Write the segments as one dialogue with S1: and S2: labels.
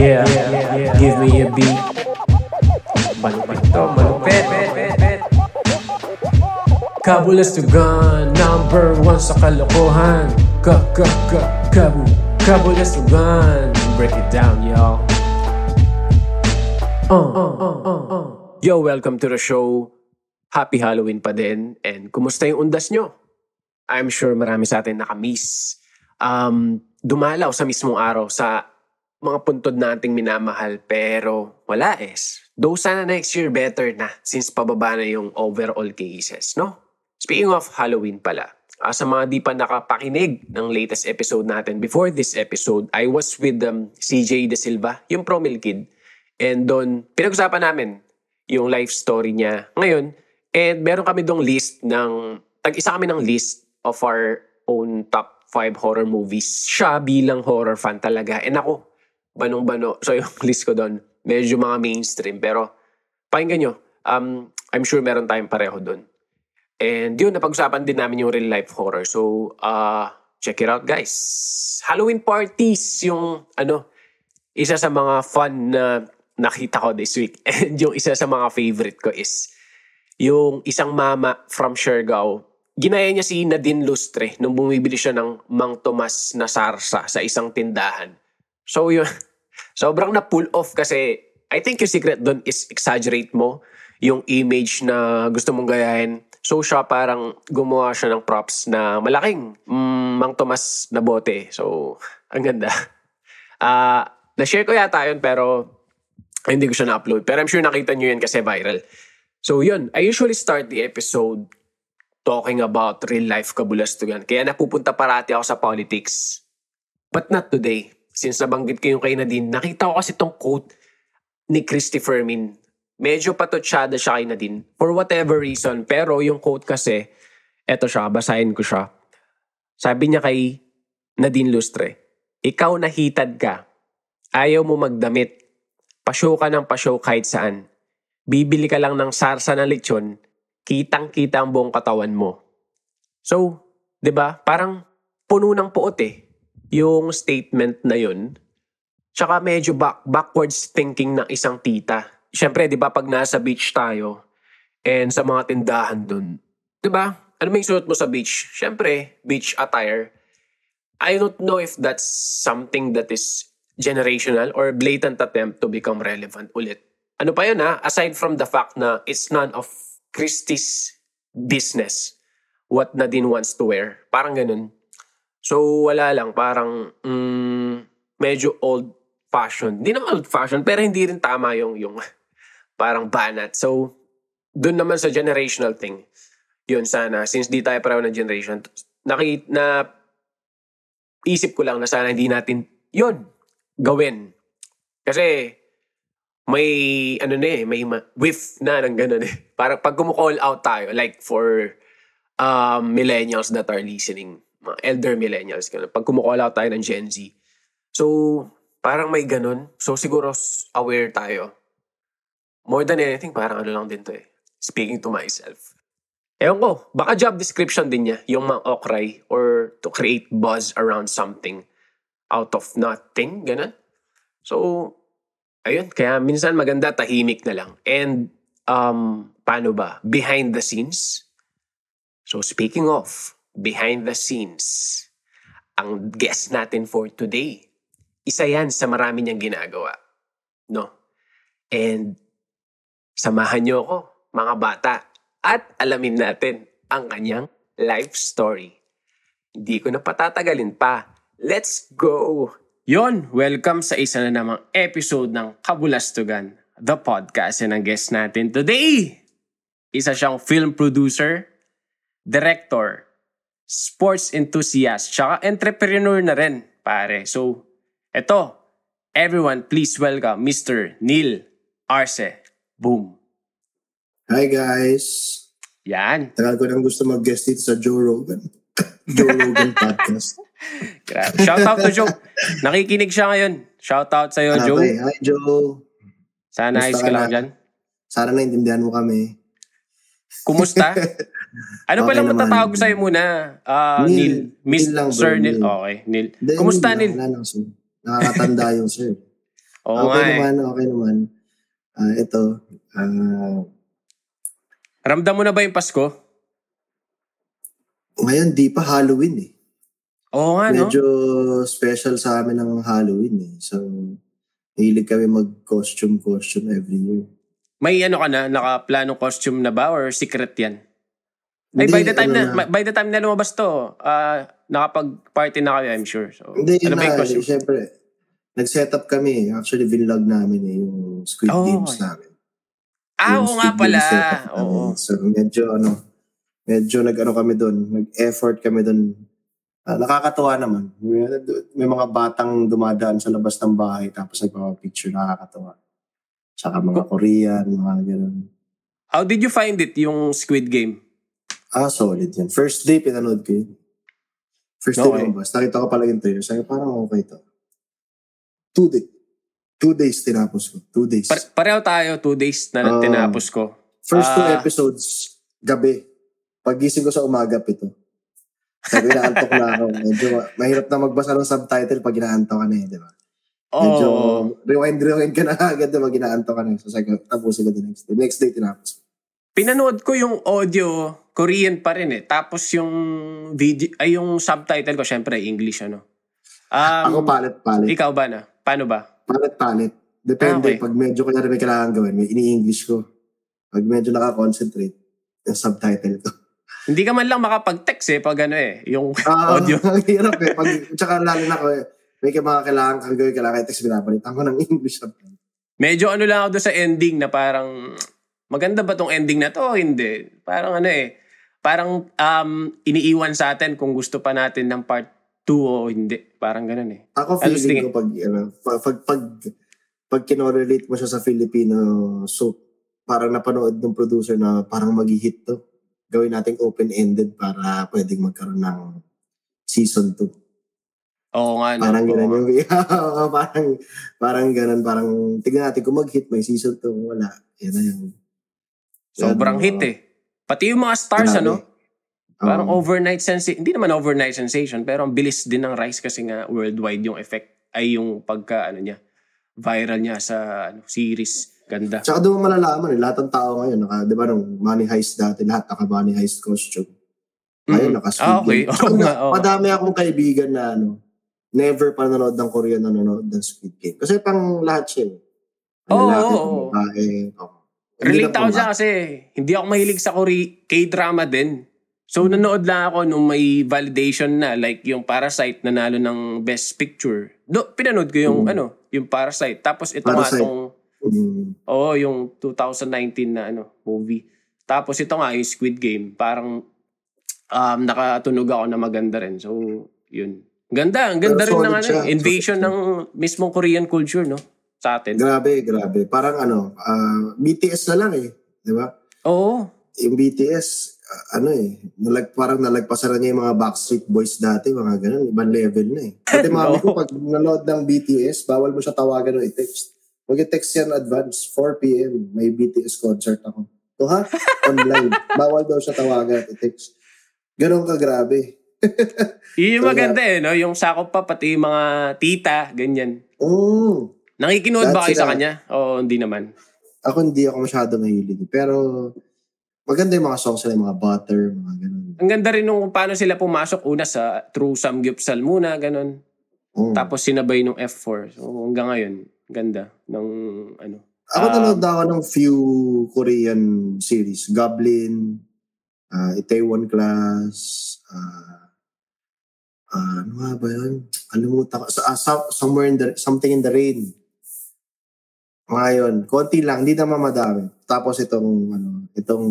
S1: Yeah, give me a beat. Malupit to, malupit. Number one sa kalokohan. Ka, ka, ka, kabu, kabulas to gun. Break it down, y'all. Uh, uh, uh, uh, uh. Yo, welcome to the show. Happy Halloween pa din. And kumusta yung undas nyo? I'm sure marami sa atin nakamiss. Um, dumalaw sa mismong araw sa mga puntod nating minamahal pero wala es. Though sana next year better na since pababa na yung overall cases, no? Speaking of Halloween pala, uh, sa mga di pa nakapakinig ng latest episode natin, before this episode, I was with um, CJ De Silva, yung Promil Kid. And doon, pinag-usapan namin yung life story niya ngayon. And meron kami dong list ng, tag-isa kami ng list of our own top 5 horror movies. Siya bilang horror fan talaga. And ako, banong-bano. So yung list ko doon, medyo mga mainstream. Pero pakinggan nyo, um, I'm sure meron tayong pareho doon. And yun, napag-usapan din namin yung real life horror. So, uh, check it out guys. Halloween parties, yung ano, isa sa mga fun na nakita ko this week. And yung isa sa mga favorite ko is yung isang mama from Siargao. Ginaya niya si Nadine Lustre nung bumibili siya ng Mang Tomas na sarsa sa isang tindahan. So yun, sobrang na pull off kasi I think yung secret doon is exaggerate mo yung image na gusto mong gayahin. So siya parang gumawa siya ng props na malaking mm, Mang Tomas na bote. So, ang ganda. Ah, na-share ko yata yun pero hindi ko siya na-upload. Pero I'm sure nakita nyo yun kasi viral. So yun, I usually start the episode talking about real life kabulastugan. Kaya napupunta parati ako sa politics. But not today. Since nabanggit ko yung kay Nadine, nakita ko kasi tong quote ni Christy Fermin. Medyo patotsyada siya kay Nadine. For whatever reason. Pero yung quote kasi, eto siya, basahin ko siya. Sabi niya kay Nadine Lustre, Ikaw nahitad ka. Ayaw mo magdamit. Pashow ka ng pashow kahit saan. Bibili ka lang ng sarsa ng lechon, kitang-kita ang buong katawan mo. So, 'di ba? Parang puno ng puot eh yung statement na yun. Tsaka medyo back, backwards thinking ng isang tita. Siyempre, di ba, pag nasa beach tayo and sa mga tindahan dun, di ba, ano may suot mo sa beach? Siyempre, beach attire. I don't know if that's something that is generational or blatant attempt to become relevant ulit. Ano pa yun ha? Aside from the fact na it's none of Christie's business what Nadine wants to wear. Parang ganun. So, wala lang. Parang, mm, medyo old-fashioned. Hindi naman old-fashioned, pero hindi rin tama yung, yung parang banat. So, dun naman sa generational thing, yun sana, since di tayo pareho ng generation, nakit na isip ko lang na sana hindi natin yun gawin. Kasi, may, ano na eh, may ma- whiff na ng ganun eh. Parang pag kumukall out tayo, like for um, millennials that are listening, elder millennials, ganun. Pag kumukall out tayo ng Gen Z. So, parang may ganun. So, siguro aware tayo. More than anything, parang ano lang din to eh. Speaking to myself. Ewan ko, baka job description din niya, yung mga okray or to create buzz around something out of nothing, ganun. So, ayun, kaya minsan maganda tahimik na lang. And, um, paano ba? Behind the scenes. So, speaking of, behind the scenes, ang guest natin for today, isa yan sa marami niyang ginagawa. No? And, samahan niyo ako, mga bata, at alamin natin ang kanyang life story. Hindi ko na patatagalin pa. Let's go! Yon, welcome sa isa na namang episode ng Kabulastugan, the podcast. And ang guest natin today, isa siyang film producer, director, sports enthusiast, tsaka entrepreneur na rin, pare. So, eto, everyone please welcome Mr. Neil Arce. Boom.
S2: Hi guys!
S1: Yan.
S2: Tagal ko nang gusto mag-guest dito sa Joe Rogan. Joe Rogan Podcast.
S1: Grabe. Shout out to Joe. Nakikinig siya ngayon. Shout out sa'yo,
S2: Ah,
S1: Joe.
S2: Hi Joe!
S1: Sana
S2: Kumusta
S1: ayos
S2: ka
S1: lang
S2: na?
S1: dyan.
S2: Sana naintindihan mo kami.
S1: Kumusta? Ano
S2: Okay
S1: palang
S2: naman.
S1: matatawag sa'yo muna? Ah, Neil.
S2: Neil.
S1: Miss
S2: Neil lang, bro.
S1: Sir Neil.
S2: Neil.
S1: Okay, Neil.
S2: Hindi,
S1: Kumusta, Neil?
S2: Wala lang, sir. Nakakatanda yung sir.
S1: Oo
S2: okay
S1: nga eh.
S2: naman, okay naman. Ah, ito, ah,
S1: Ramdam mo na ba yung Pasko?
S2: ngayon di pa Halloween eh.
S1: Oo nga, no?
S2: Medyo special sa amin ang Halloween eh. So, hilig kami mag-costume-costume every year.
S1: May ano ka na, nakaplanong costume na ba or secret yan? Ay,
S2: Hindi,
S1: by the time
S2: ano
S1: na, by the time na lumabas to, ah nakapag-party na kayo, I'm sure. So,
S2: Hindi,
S1: ano
S2: yun
S1: ba yung
S2: na,
S1: costume?
S2: syempre, nag-set up kami. Actually, vlog namin eh, yung Squid
S1: Oh,
S2: Games namin.
S1: Ah, oo nga pala. Oo.
S2: So, medyo ano, medyo nag-ano kami doon, nag-effort kami doon. Ah, nakakatuwa naman. May, may mga batang dumadaan sa labas ng bahay tapos nagpapapicture, nakakatuwa. Tsaka mga Korean, mga gano'n.
S1: How did you find it, yung Squid Game?
S2: Ah, solid yan. First day, pinanood ko yun. First day
S1: Okay.
S2: lumabas. Nakita ko pala yung trailer. Sabi, parang okay to. Two day. Two days tinapos ko. Two days.
S1: Pare- pareho tayo, two days na
S2: Oo.
S1: tinapos ko.
S2: First two
S1: Ah.
S2: episodes, gabi. Pagising ko sa umaga, pito. Sabi, inaantok na ako. Medyo ma- mahirap na magbasa ng subtitle pag inaantok ka na eh, di ba? Medyo
S1: Oo.
S2: rewind, rewind ka na agad diba, ginaantok ka na. So, sabi tapusin ko the next day. Next day, tinapos ko.
S1: Pinanood ko yung audio, Korean pa rin eh. Tapos yung video, ay yung subtitle ko, syempre English ano. Um,
S2: Ako palit-palit.
S1: Ikaw ba na? Paano ba?
S2: Palit-palit. Depende.
S1: Ah, okay.
S2: Pag medyo kanya may kailangan gawin, may ini-English ko. Pag medyo nakakoncentrate, yung subtitle ko.
S1: Hindi ka man lang makapag-text eh pag ano eh, yung
S2: Ah,
S1: audio.
S2: Ang hirap eh. Pag, tsaka lalo na ko eh. May mga kailangan kang gawin, kailangan text binabalitan ko ng English subtitle.
S1: Medyo ano lang ako doon sa ending na parang maganda ba tong ending na to? Hindi. Parang ano eh, parang um, iniiwan sa atin kung gusto pa natin ng part 2 o hindi. Parang ganun eh.
S2: Ako
S1: Ano
S2: feeling
S1: tingin?
S2: ko pag, ano, pag, pag, pag, pag kinorelate mo siya sa Filipino soap, parang napanood ng producer na parang mag-hit to. Gawin nating open-ended para pwedeng magkaroon ng season 2.
S1: Oo nga. No?
S2: Parang
S1: Oo.
S2: ganun yung, parang, parang ganun, parang, tignan natin kung mag-hit, may season 2, wala. Yan na yung,
S1: Sobrang
S2: yan,
S1: hit eh. Pati yung mga stars
S2: Grabe.
S1: ano, Parang
S2: Oo.
S1: overnight sensation. Hindi naman overnight sensation, pero ang bilis din ng rise kasi nga worldwide yung effect ay yung pagka ano niya, viral niya sa ano, series. Ganda.
S2: Tsaka doon malalaman eh, lahat ng tao ngayon, naka, di ba nung Money Heist dati, lahat naka Money Heist costume. Ngayon,
S1: Mm.
S2: naka Squid
S1: Ah, okay.
S2: Game.
S1: Oo
S2: Tsaka
S1: nga,
S2: na-
S1: oo.
S2: Madami akong kaibigan na ano, never pa nanonood ng Korean nanonood ng Squid Game. Kasi pang lahat siya eh.
S1: Oo,
S2: Lalaki, babae. oo.
S1: Relate ako dyan kasi hindi ako mahilig sa Kore- K-drama din. So nanood lang ako nung may validation na like yung Parasite nanalo ng Best Picture. Do, pinanood ko yung
S2: Mm.
S1: ano, yung Parasite. Tapos ito
S2: Parasite.
S1: nga tong
S2: Mm.
S1: Oo, yung 2019 na ano, movie. Tapos ito nga, yung Squid Game, parang um, nakatunog ako na maganda rin. So, yun. Ganda, ang ganda
S2: Pero
S1: rin ng ano,
S2: siya.
S1: invasion ng mismong Korean culture, no? Sa atin.
S2: Grabe, grabe. Parang ano, ah, BTS na lang eh. Di ba?
S1: Oo.
S2: Yung BTS, ah, ano eh, nalag, parang nalagpasan na niya yung mga Backstreet Boys dati, mga ganun, ibang level na eh. Pati mami ko, pag nanood ng BTS, bawal mo siya tawagan o i-text. Huwag i-text yan advance, 4 p.m. May BTS concert ako. To ha? Online. bawal daw siya tawagan at i-text. Ganon ka grabe.
S1: Yun yung maganda eh, no? Yung sakop pa, pati mga tita, ganyan.
S2: Mm.
S1: Nakikinood ba kayo sa kanya? Oo, hindi naman.
S2: Ako hindi ako masyado mahilig. Pero maganda yung mga songs nila, mga butter, mga ganun.
S1: Ang ganda rin nung paano sila pumasok una sa True Samgyupsal muna, ganun.
S2: Mm.
S1: Tapos sinabay nung F4. So hanggang ngayon, ganda ng ano.
S2: Ako
S1: Um,
S2: nanood ako ng few Korean series. Goblin, uh, Itaewon Class, uh, uh, ano nga ba yun? Alimutan ko. Sa, some- somewhere in the, something in the rain. Mga yun. Konti lang, hindi naman madami. Tapos itong, ano, itong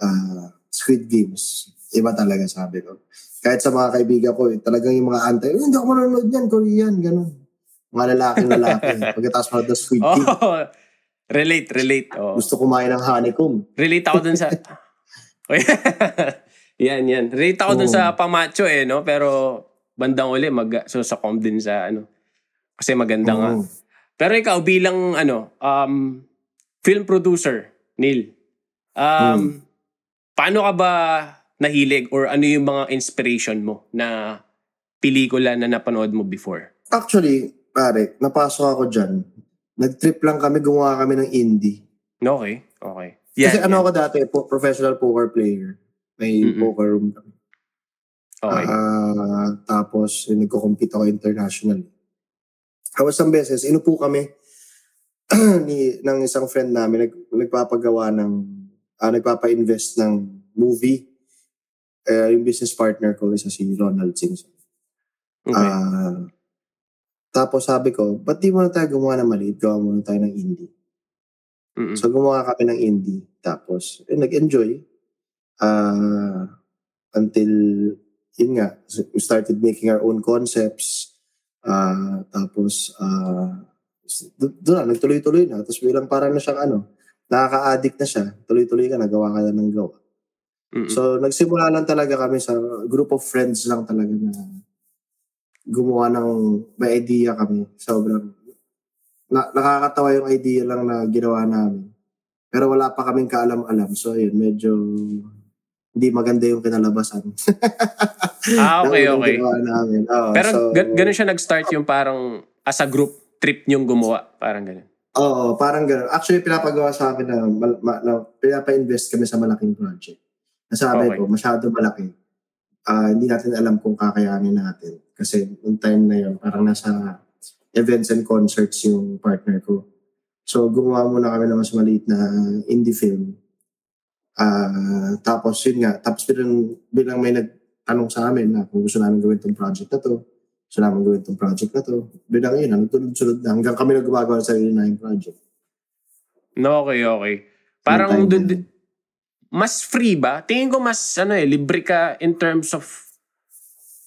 S2: uh, Squid Games. Iba talaga sabi ko. Kahit sa mga kaibigan ko, talagang yung mga antay, "Eh, hindi ako manonood yan, Korean, ganun. Mga lalaking lalaki. Pagkatapos manood ng Squid
S1: Oh,
S2: Game,
S1: relate, relate. Oh.
S2: gusto kumain ng honeycomb.
S1: Relate ako dun sa... yan, yan. Relate ako dun
S2: Oo.
S1: sa pamacho eh, no? Pero bandang uli, mag so sa com din sa ano. Kasi maganda nga. Pero ikaw bilang ano, um, film producer, Neil, um, paano ka ba nahilig or ano yung mga inspiration mo na pelikula na napanood mo before?
S2: Actually, pare, napasok ako dyan. Nag-trip lang kami, gumawa kami ng indie.
S1: Okay, okay.
S2: Kasi
S1: Yan,
S2: ano ako dati, po, professional poker player. May
S1: Mm-mm.
S2: poker room kami.
S1: Okay.
S2: Ah, tapos, eh, nagko-compete ako international. Tapos isang beses, inupo kami ni, ng isang friend namin, nag, nagpapagawa ng, ah, nagpapa-invest ng movie. Eh, yung business partner ko, isa si Ronald Simpson.
S1: okay.
S2: Ah, tapos sabi ko, ba't di muna tayo gumawa ng maliit? Gawa muna tayo ng indie.
S1: Mm-mm.
S2: So gumawa kami ng indie. Tapos, eh, nag-enjoy. Ah, until, yun nga, we started making our own concepts. Ah, tapos, do- doon na, nagtuloy-tuloy na. Tapos bilang parang na siyang ano, nakaka-addict na siya. Tuloy-tuloy ka, nagawa ka na ng gawa.
S1: Mm-mm.
S2: So, nagsimula lang talaga kami sa group of friends lang talaga na gumawa ng, may idea kami. Sobrang, na, nakakatawa yung idea lang na ginawa namin. Pero wala pa kaming kaalam-alam. So, yun, medyo hindi maganda yung kinalabasan.
S1: Ah, okay, okay.
S2: namin. Oo,
S1: Pero
S2: so,
S1: gan- ganun siya nag-start yung parang as a group trip niyong gumawa. Parang ganun.
S2: Oo, parang gano'n. Actually, pinapagawa sa akin na, mal- ma- na pinapa-invest kami sa malaking project. Nasabi
S1: Okay.
S2: ko, masyado malaki. Ah, hindi natin alam kung kakayanin natin. Kasi yung time na yun, parang nasa events and concerts yung partner ko. So, gumawa muna kami ng mas maliit na indie film. Ah, tapos yun nga, tapos bilang, bilang may nagtanong sa amin na kung gusto namin gawin tong project na to, gusto namin gawin tong project na to, bilang yun, nagtulog-sunod na hanggang kami na gumagawa ng sarili na yung project.
S1: No, okay, okay. Parang dun, dun- mas free ba? Tingin ko mas ano eh, libre ka in terms of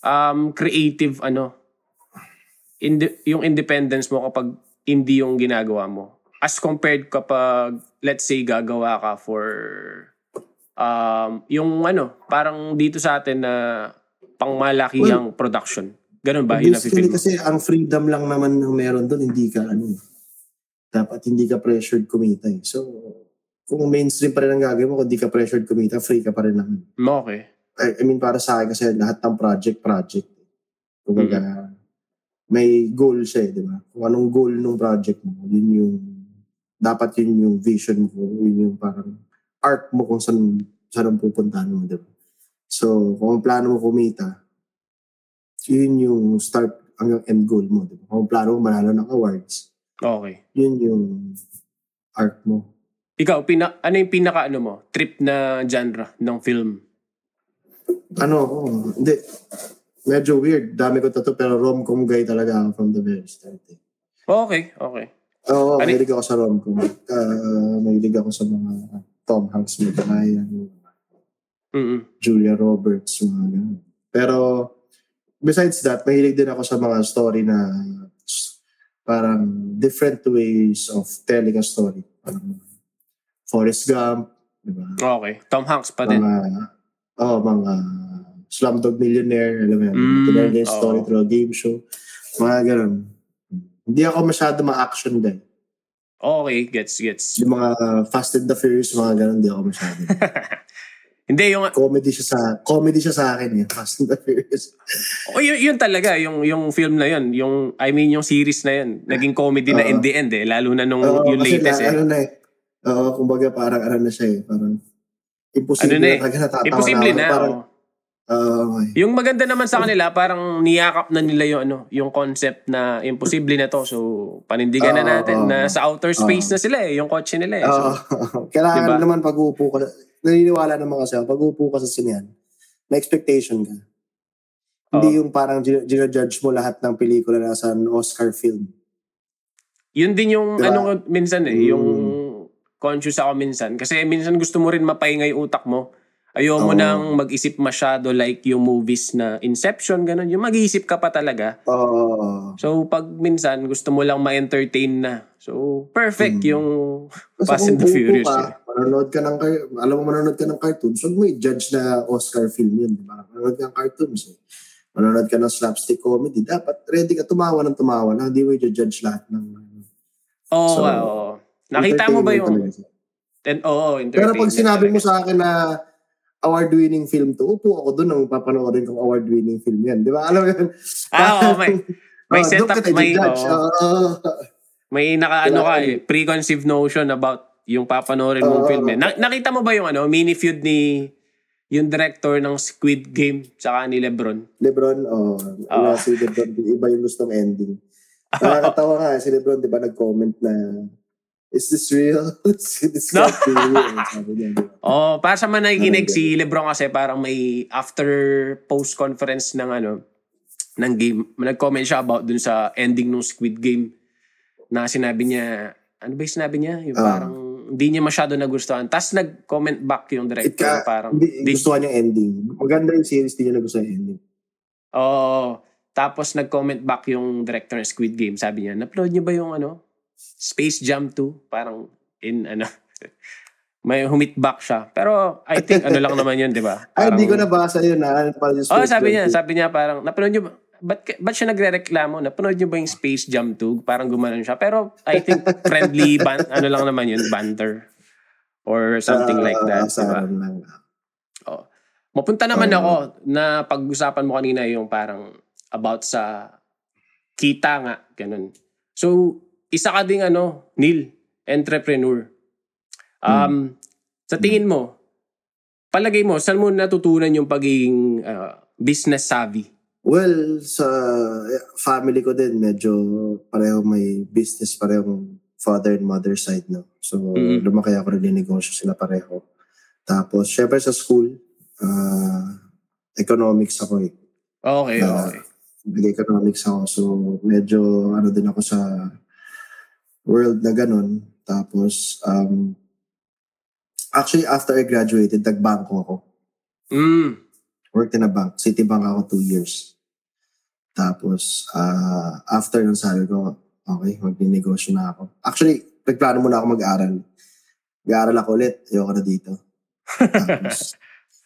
S1: um creative ano. Indi- yung independence mo kapag hindi yung ginagawa mo. As compared kapag let's say gagawa ka for um yung ano, parang dito sa atin na pangmalakihang production. Ganun ba? Yun
S2: Basically
S1: na
S2: kasi ang freedom lang naman ng meron doon, hindi ka ano, dapat hindi ka pressured kumita eh. So, kung mainstream pa rin ang gagawin mo, kung hindi ka pressured kumita, free ka pa rin naman.
S1: Okay.
S2: I, I mean, para sa akin kasi lahat ng project, project. Kumbaga, may goal siya eh, di ba? Kung anong goal ng project mo, yun yung, dapat yun yung vision mo, yun yung parang art mo kung saan, saan ang pupuntahan mo, di ba? So, kung ang plano mo kumita, yun yung start hanggang end goal mo, di ba? Kung ang plano mo manalo ng awards,
S1: Okay.
S2: yun yung art mo.
S1: Ikaw, pina, ano yung pinaka ano mo? Trip na genre ng film?
S2: ano ako, hindi, medyo weird. Dami ko to pero rom-com guy talaga ako from the very start. Eh.
S1: Okay, okay.
S2: Oo,
S1: Ano-
S2: mahilig ako sa rom-com. Uh, mahilig ako sa mga Tom Hanks, Meg Ryan,
S1: Mm-mm.
S2: Julia Roberts, mga ganun. Pero, besides that, mahilig din ako sa mga story na parang different ways of telling a story. Parang Forrest Gump, di ba?
S1: Okay. Tom Hanks pa din.
S2: mga oh, mga Slumdog Millionaire, alam mo yan.
S1: Mm,
S2: yung story through a game show. Mga ganun. Hindi ako masyado ma-action din.
S1: Okay, gets, gets.
S2: Yung mga Fast and the Furious, mga ganun, hindi ako masyado.
S1: Hindi, yung,
S2: comedy siya sa comedy siya sa akin eh, Fast and the Furious.
S1: oh, yun, yun talaga, yung, yung film na yun, yung, I mean, yung series na yun, naging comedy na
S2: Oo.
S1: in the end eh, lalo na nung
S2: Oo,
S1: yung latest
S2: na,
S1: eh.
S2: ano na eh. Oo, kumbaga parang ano na siya eh, parang imposible
S1: Ano na
S2: na,
S1: eh,
S2: talaga natatawa
S1: Imposible
S2: ako.
S1: na.
S2: Parang,
S1: oh.
S2: Okay.
S1: Yung maganda naman sa kanila, parang niyakap na nila yung ano, yung concept na imposible na to. So, panindigan na
S2: Oo,
S1: natin na sa outer space
S2: Oo.
S1: na sila eh, yung kotse nila eh. So,
S2: Oo. kailangan
S1: Diba?
S2: naman pag uupo ka, naniniwala naman kasi ako, pag uupo ka sa sinehan, may expectation ka. Hindi yung parang gin- ginajudge mo lahat ng pelikula na sa Oscar film.
S1: Yun din yung
S2: Diba?
S1: ano minsan eh,
S2: Mm.
S1: yung conscious ako minsan. Kasi minsan gusto mo rin mapahinga yung utak mo. Ayaw mo
S2: Oo.
S1: nang mag-isip masyado like yung movies na Inception, ganun. Yung mag-iisip ka pa talaga.
S2: Oo.
S1: So, pag minsan gusto mo lang ma-entertain na. So, perfect
S2: Mm.
S1: yung
S2: Kasi
S1: Fast and the Furious.
S2: Ka,
S1: eh.
S2: manonood ka ng, alam mo manonood ka ng cartoons, huwag mo i-judge na Oscar film yun. Di ba? Manonood ka ng cartoons eh. Manonood ka ng slapstick comedy. Dapat ready ka tumawa ng tumawa na hindi mo i-judge lahat ng...
S1: Oo,
S2: So,
S1: ah, oo. Nakita mo ba yung... And, oo,
S2: Pero pag sinabi mo sa akin na award-winning film to, upo ako doon nang papanoorin kong award-winning film yan. Di ba? Alam mo yun?
S1: Ah, oo, may, May
S2: Oh,
S1: setup, may, oo.
S2: Oo.
S1: may naka ano ka eh, preconceived notion about yung papanoorin mong
S2: Oo.
S1: film eh. Na- nakita mo ba yung ano, mini feud ni yung director ng Squid Game tsaka ni Lebron?
S2: Lebron, oh,
S1: Oo.
S2: si Lebron, iba yung gustong ending. Nakakatawa nga, si Lebron, di ba, nag-comment na, is this real? this
S1: No.
S2: can't be real.
S1: Oh, para sa mga nakikinig si Lebron kasi parang may after post conference ng ano ng game, nag-comment siya about dun sa ending ng Squid Game na sinabi niya, ano ba yung sinabi niya? Yung
S2: Ah.
S1: parang hindi niya masyado nagustuhan. Tapos nag-comment back yung director
S2: Ika-
S1: parang
S2: Hindi,
S1: di-
S2: gusto niya ending. Maganda yung series, di niya nagustuhan yung ending.
S1: Oo. Tapos nag-comment back yung director ng Squid Game. Sabi niya, napload niyo ba yung ano? Space Jam 2? Parang in ano. may humit back siya. Pero I think ano lang naman yun, di ba?
S2: Ay, hindi ko nabasa yun. Ha? Ano pala yung
S1: Oh,
S2: Space
S1: sabi
S2: Jam
S1: niya,
S2: 2?
S1: sabi niya parang, napanood niyo ba? Ba't, ba't siya nagre-reklamo? Napanood niyo ba yung Space Jam 2? Parang gumanon siya. Pero I think friendly, ban- ano lang naman yun, banter. Or something like that.
S2: Ah,
S1: di ba?
S2: asaran lang.
S1: Oh. Mapunta naman
S2: Oo.
S1: ako na pag-usapan mo kanina yung parang about sa kita nga, ganun. So, isa ka ding ano, Neil, entrepreneur. Um, Sa tingin mo, palagay mo, saan mo natutunan yung pagiging ah, business savvy?
S2: Well, sa eh, family ko din, medyo pareho may business, parehong father and mother side, no? So,
S1: Mhm.
S2: lumaki ako rin yung negosyo sila pareho. Tapos, syempre sa school, ah, economics ako eh.
S1: Okay,
S2: Ah.
S1: okay.
S2: Nag-economics ako. So, medyo ano din ako sa world na ganun. Tapos, um, actually, after I graduated, nag-banko ako.
S1: Mm.
S2: Worked in a bank. Citibank ako two years. Tapos, ah, after nun sabi ko, okay, mag-negosyo na ako. Actually, nagplano muna ako mag-aral. Mag-aral ako ulit. Ayoko na dito. Tapos,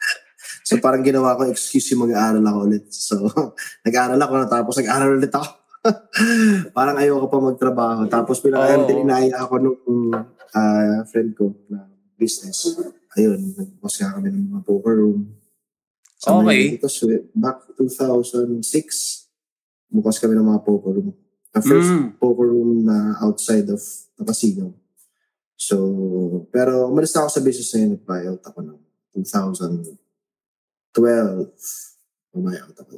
S2: so parang ginawa ko excuse yung mag-aaral ako ulit. So, nag-aaral ako na tapos nag-aaral ulit ako. parang ayoko pa magtrabaho. Tapos pinaka
S1: Oo.
S2: din inaya ako nung ah, friend ko na business. Ayun, nagbukas nga kami ng mga poker room. Sa
S1: Okay.
S2: Manila. Ito, so, back 2006, bukas kami ng mga poker room. The first
S1: Mm.
S2: poker room na outside of the casino. So, pero umalis na ako sa business na yun, nag-buyout ako ng 2012. Buyout ako.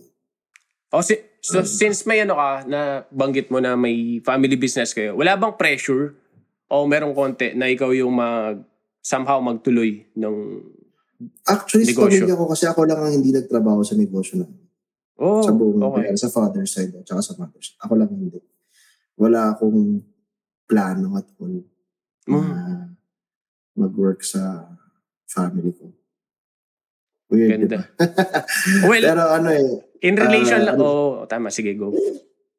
S1: Oh, si- so,
S2: Um,
S1: since may ano ka, na banggit mo na may family business kayo, wala bang pressure o merong konti na ikaw yung mag, somehow magtuloy ng...
S2: Actually,
S1: Negosyo.
S2: pamilya ko kasi ako lang ang hindi nagtrabaho sa negosyo na.
S1: Oh,
S2: sa buong
S1: okay.
S2: sa father side at saka sa mother side. Ako lang hindi. Wala akong plano at all na
S1: Mm.
S2: mag-work sa family ko. Weird,
S1: Ganda.
S2: diba?
S1: Well,
S2: Pero ano eh,
S1: in relation
S2: ah,
S1: lang,
S2: ano-
S1: oh, tama, sige, go.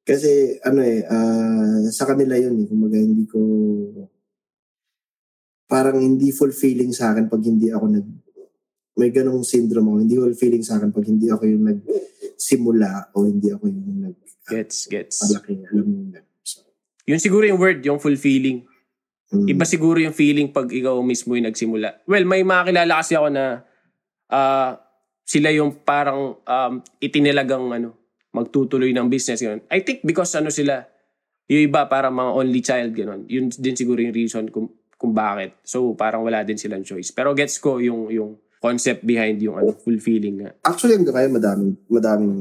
S2: kasi ano eh, ah, sa kanila yun eh. Kumbaga hindi ko, parang hindi fulfilling sa akin pag hindi ako nag, may ganong syndrome ako. Hindi fulfilling sa akin pag hindi ako yung nagsimula o hindi ako yung nag,
S1: Gets, gets.
S2: palaki. Alam mo yun. So,
S1: Yun siguro yung word, yung fulfilling.
S2: mm.
S1: Iba siguro yung feeling pag ikaw mismo yung nagsimula. Well, may makakilala kasi ako na ah, sila yung parang um, itinilagang ano, magtutuloy ng business. Yun. I think because ano sila, yung iba parang mga only child, gano'n. Yun din siguro yung reason kung, kung bakit. So, parang wala din silang choice. Pero gets ko yung, yung concept behind yung ano, fulfilling nga.
S2: Actually, hanggang kaya madaming, madaming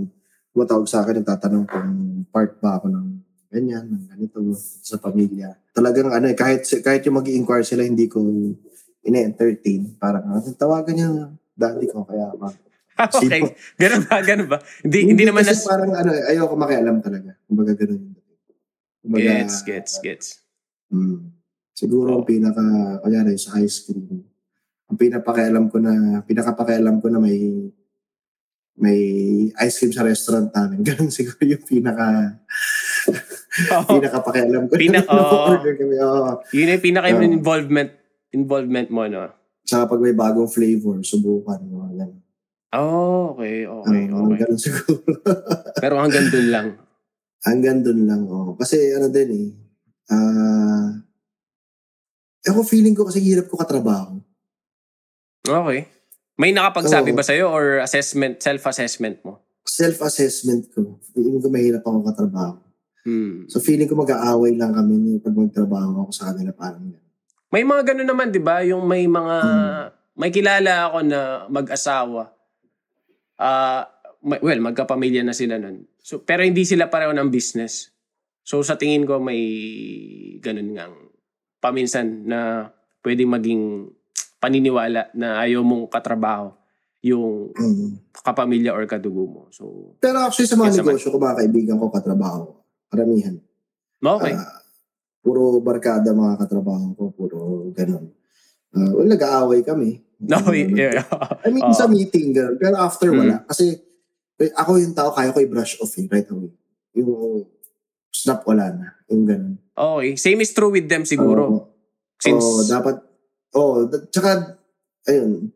S2: tumatawag sa akin at tatanong kung part ba ako ng ganyan, ng ganito, sa pamilya. Talagang ano eh, kahit, kahit yung mag inquire sila, hindi ko ine-entertain. Parang, ah, tawagan niya, daddy ko, kaya ma.
S1: okay. Ganun ba? Ganun ba? Hindi, hindi, naman
S2: kasi
S1: nas...
S2: parang ano, ayoko makialam talaga. Kumbaga ganun Kumbaga,
S1: Gets, gets, gets.
S2: Hmm. Siguro
S1: Oh.
S2: ang pinaka, kanyari sa ice cream, ang pinapakialam ko na, pinakapakialam ko na may may ice cream sa restaurant namin. Ganun siguro yung pinaka
S1: Oo.
S2: pinakapakialam ko.
S1: Pinak-
S2: na
S1: oo.
S2: order kami. Oo.
S1: Yun yung pinaka
S2: Oo.
S1: involvement involvement mo, no?
S2: Tsaka pag may bagong flavor, subukan. Mga ganun.
S1: Oh, okay, okay,
S2: Oo,
S1: okay.
S2: Ganun siguro.
S1: Pero hanggang dun lang.
S2: Hanggang dun lang. Oh. Kasi ano din eh. Ah... ako feeling ko kasi hirap ko katrabaho.
S1: Okay. May nakapagsabi
S2: Oo.
S1: ba sa'yo or assessment, self-assessment mo?
S2: Self-assessment ko. Feeling ko mahirap ako katrabaho.
S1: Hmm.
S2: So feeling ko mag-aaway lang kami ni pag magtrabaho ako sa kanila parang yan.
S1: May mga ganun naman, di ba? Yung may mga,
S2: Mm.
S1: may kilala ako na mag-asawa. Ah, may- well, magkapamilya na sila nun. So, pero hindi sila pareho ng business. So sa tingin ko may ganun ngang paminsan na pwedeng maging paniniwala na ayaw mong katrabaho yung
S2: Mm.
S1: kapamilya or kadugo mo. So,
S2: Pero actually sa mga negosyo ko, mga kaibigan ko, katrabaho ko, karamihan.
S1: okay.
S2: Ah, puro barkada mga katrabaho ko, puro ganun. Uh, well, nag-aaway kami.
S1: No,
S2: Uh,
S1: yeah.
S2: I mean,
S1: Oo.
S2: sa meeting, ganun. Pero after,
S1: Mm.
S2: wala. Kasi eh, ako yung tao, kaya ko i-brush off eh, right away. Yung snap, wala na. Yung ganun.
S1: Okay. Same is true with them siguro.
S2: Oo.
S1: Since,
S2: Oo, dapat, oh, tsaka, ayun,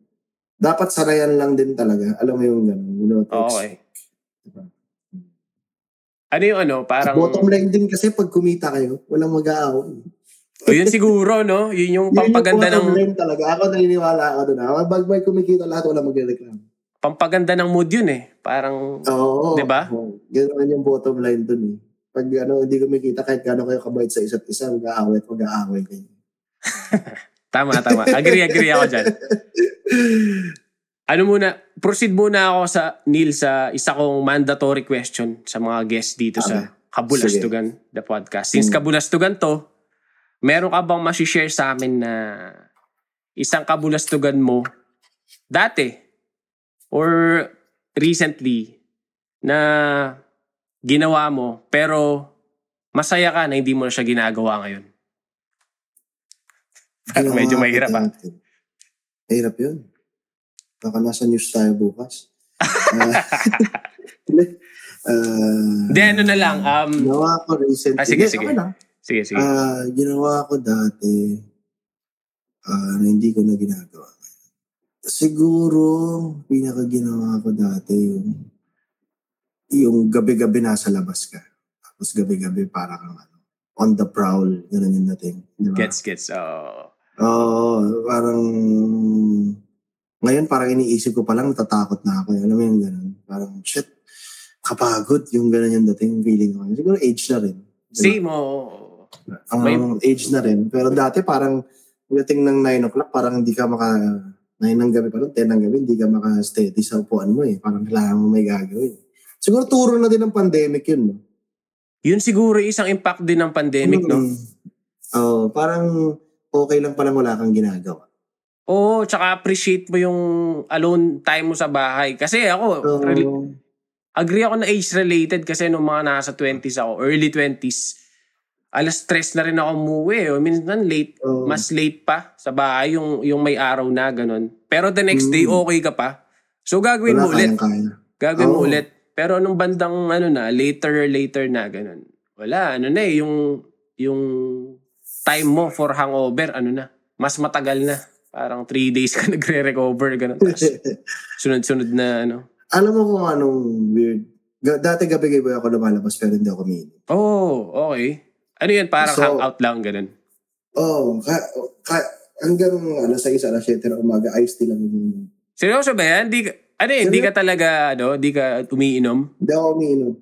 S2: dapat sanayan lang din talaga. Alam mo yung ganun. You know,
S1: okay.
S2: diba?
S1: Ano yung ano, parang,
S2: Bottom line din kasi pag kumita kayo, walang mag-aaway.
S1: Yun siguro, no? Yun yung
S2: Yun
S1: pampaganda
S2: yung bottom
S1: ng,
S2: talaga. Ako naniniwala ako doon. Ako, pag may kumikita lahat, wala magre-reklamo.
S1: pampaganda ng mood yun eh. Parang,
S2: Oo.
S1: Di ba?
S2: Oo. Ganun yung bottom line doon eh. Pag ano, hindi kumikita, kahit gano'n kayo kabait sa isa't isa, mag-aaway at mag-aaway kayo.
S1: tama, tama. Agree, agree ako dyan. Ano muna, proceed muna ako sa, Neil, sa isa kong mandatory question sa mga guests dito sa Kabulastugan, the podcast. Since
S2: Mm.
S1: Kabulastugan to, meron ka bang masishare sa amin na isang Kabulastugan mo dati or recently na ginawa mo pero masaya ka na hindi mo na siya ginagawa ngayon? Parang medyo
S2: Ginawa
S1: mahirap ah.
S2: Mahirap yun. Baka nasa news tayo bukas. Ah, Hindi. Ah,
S1: ano na lang. Um,
S2: ginawa ko recently.
S1: Ah, sige, sige.
S2: okay lang.
S1: Sige, sige.
S2: Ah, ginawa ko dati ah, na hindi ko na ginagawa. Siguro, pinaka ginawa ko dati yung yung gabi-gabi nasa labas ka. Tapos gabi-gabi para kang ano, on the prowl. Ganun yung dating. Di ba?
S1: Gets, gets. Oh.
S2: Oo, parang ngayon parang iniisip ko pa lang natatakot na ako. Alam mo yung ganun. Parang shit, kapagod yung ganun yung dating feeling ko. Siguro age na rin. Di ba?
S1: Same, oh.
S2: Ang
S1: May-
S2: age na rin. Pero dati parang pagdating ng 9 o'clock, parang hindi ka maka 9 ng gabi pa lang, 10 ng gabi, hindi ka maka-steady sa upuan mo eh. Parang kailangan mo may gagawin. Siguro turo na din ng pandemic yun. No?
S1: Yun siguro isang impact din ng pandemic, no?
S2: Mm. Oo, parang okay lang pala wala kang ginagawa.
S1: Oo, tsaka appreciate mo yung alone time mo sa bahay. Kasi ako,
S2: So,
S1: rel- agree ako na age-related kasi nung mga nasa 20s ako, early 20s, alas stress na rin ako umuwi. O minsan late,
S2: Oo.
S1: mas late pa sa bahay yung, yung may araw na, ganun. Pero the next day,
S2: Mm.
S1: okay ka pa. So gagawin
S2: wala
S1: mo ulit.
S2: kayang-kaya.
S1: Gagawin mo
S2: Oo.
S1: ulit. Pero nung bandang ano na, later, later na, ganun. Wala, ano na eh, yung, yung time mo for hangover, ano na, mas matagal na. Parang three days ka nagre-recover, ganun. Sunod-sunod na, ano.
S2: Alam mo kung anong weird? Dati gabi-gabi ako lumalabas pero hindi ako umiinom.
S1: Oh, okay. Ano yun, parang
S2: So-
S1: hangout lang, ganun.
S2: Oo, oh, ka, ka, hanggang alas 6, alas 7 ng umaga, ayos din lang umiinom.
S1: Seryoso ba yan? Di ano yun, di ka talaga, ano, di ka umiinom?
S2: Hindi ako umiinom.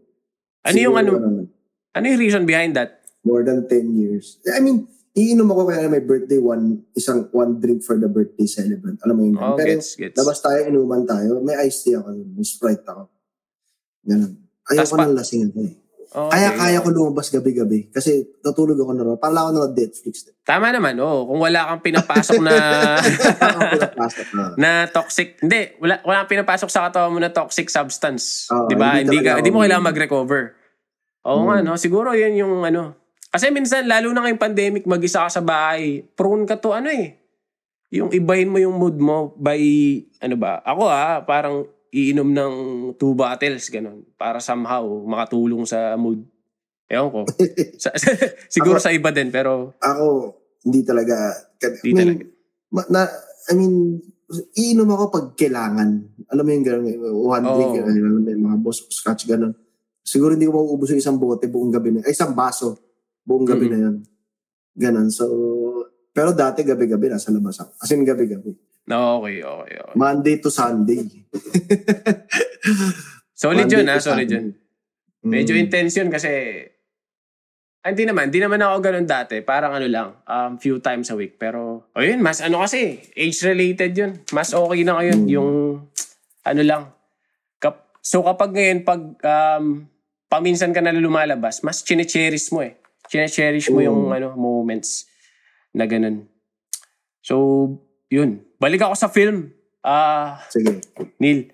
S1: Ano yung
S2: Siguro,
S1: ano, ano yung reason behind that?
S2: More than 10 years. I mean, iinom ako kaya may birthday, one, isang, one drink for the birthday celebrant. Alam mo yun.
S1: Oh,
S2: pero
S1: gets, gets.
S2: labas tayo, inuman tayo, may iced tea ako, may Sprite ako. Ganun. Ayaw
S1: Tas
S2: ko
S1: pa-
S2: ng lasing ako eh.
S1: Okay.
S2: Kaya kaya ko lumabas gabi-gabi. Kasi natulog ako na ron. Parang ako na Netflix.
S1: Tama naman, oh. Kung wala kang pinapasok na...
S2: Pinapasok na.
S1: na toxic, hindi, wala, wala kang pinapasok sa katawan mo na toxic substance.
S2: Oo,
S1: di ba?
S2: hindi
S1: Hindi, ka, hindi mo kailangan mag-recover. Oo
S2: Hmm.
S1: nga, no? Siguro yun yung ano. Kasi minsan, lalo na ngayong pandemic, mag-isa ka sa bahay, prone ka to ano eh. Yung ibahin mo yung mood mo by, ano ba, ako ah, parang iinom ng two bottles, ganun. Para somehow makatulong sa mood. Ewan ko. Sa- siguro
S2: Ako-
S1: sa iba din, pero
S2: Ako, hindi talaga.
S1: Hindi
S2: I mean,
S1: talaga.
S2: ma- na, I mean, iinom ako pag kailangan. Alam mo yung gano'n, one
S1: Oo.
S2: drink, ano, may mga boss, scotch, gano'n. Siguro hindi ko mauubos yung isang bote buong gabi na, ay isang baso buong gabi
S1: Mhm.
S2: na yun. Ganon. So, pero dati gabi-gabi nasa labas ako. As in gabi-gabi.
S1: No, okay, okay, okay.
S2: Monday to Sunday.
S1: Solid
S2: Monday
S1: yun, ha?
S2: to
S1: Solid
S2: Sunday.
S1: yun. Medyo
S2: Mm.
S1: intense yun kasi Ah, Hindi naman, hindi naman ako ganun dati. Parang ano lang, um, few times a week. Pero, o yun, mas ano kasi, age-related yun. Mas okay na ngayon,
S2: Mm.
S1: yung, ano lang. Kap, so kapag ngayon, pag um, paminsan ka na lumalabas, mas chine-cherish mo eh. Chine-cherish mo
S2: Mm.
S1: yung ano, moments na ganun. So, yun. Balik ako sa film. Ah,
S2: Sige.
S1: Neil,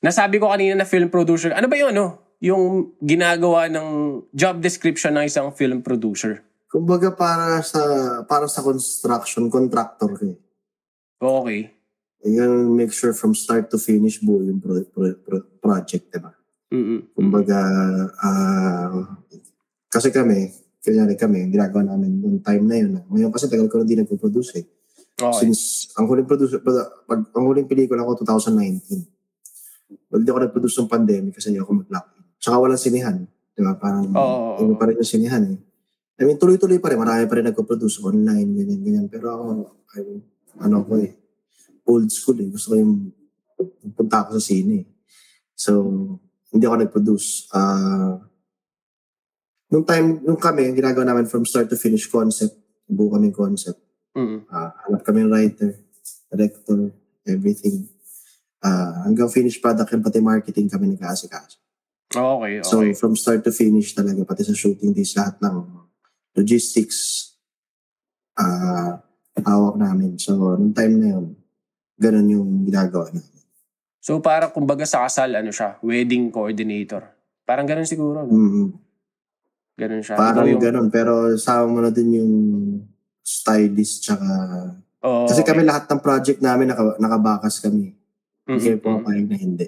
S1: nasabi ko kanina na film producer. Ano ba yun, ano? Yung ginagawa ng job description ng isang film producer.
S2: Kumbaga para sa para sa construction contractor eh.
S1: Okay.
S2: Yung make sure from start to finish buo yung pro, pro, pro- project, di ba?
S1: Mm-mm.
S2: Kumbaga, ah, kasi kami, kanyari kami, ginagawa namin yung time na yun. Ngayon kasi tagal ko na di nagpo-produce eh.
S1: Okay.
S2: Since ang huling producer, pag, ang huling pelikula ko 2019. Well, di ako nag-produce ng pandemic kasi hindi ako mag-lock. Tsaka walang sinihan. Di ba? Parang
S1: Oo.
S2: iba pa rin yung sinihan eh. I mean, tuloy-tuloy pa rin. Marami pa rin nagpo-produce online, ganyan, ganyan. Pero ako, I mean, ano ko eh, old school eh. Gusto ko yung punta ako sa sine eh. So, hindi ako nag-produce. Ah, nung time, nung kami, ginagawa namin from start to finish concept, buo kami concept.
S1: Mm-mm.
S2: Ah, hanap kami ng writer, director, everything. Ah, hanggang finished product and pati marketing kami nag-aasikaso.
S1: Okay,
S2: So
S1: okay.
S2: from start to finish talaga, pati sa shooting days, lahat ng logistics, ah, hawak namin. So nung time na yun, ganun yung ginagawa namin.
S1: So parang kumbaga sa kasal, ano siya, wedding coordinator. Parang ganun siguro. No?
S2: Mm,
S1: Ganun siya.
S2: parang
S1: Ikaw yung,
S2: ganun, pero sama mo na din yung stylist tsaka...
S1: Oo,
S2: Kasi
S1: okay.
S2: kami lahat ng project namin, naka, nakabakas kami. Hindi po payag na hindi.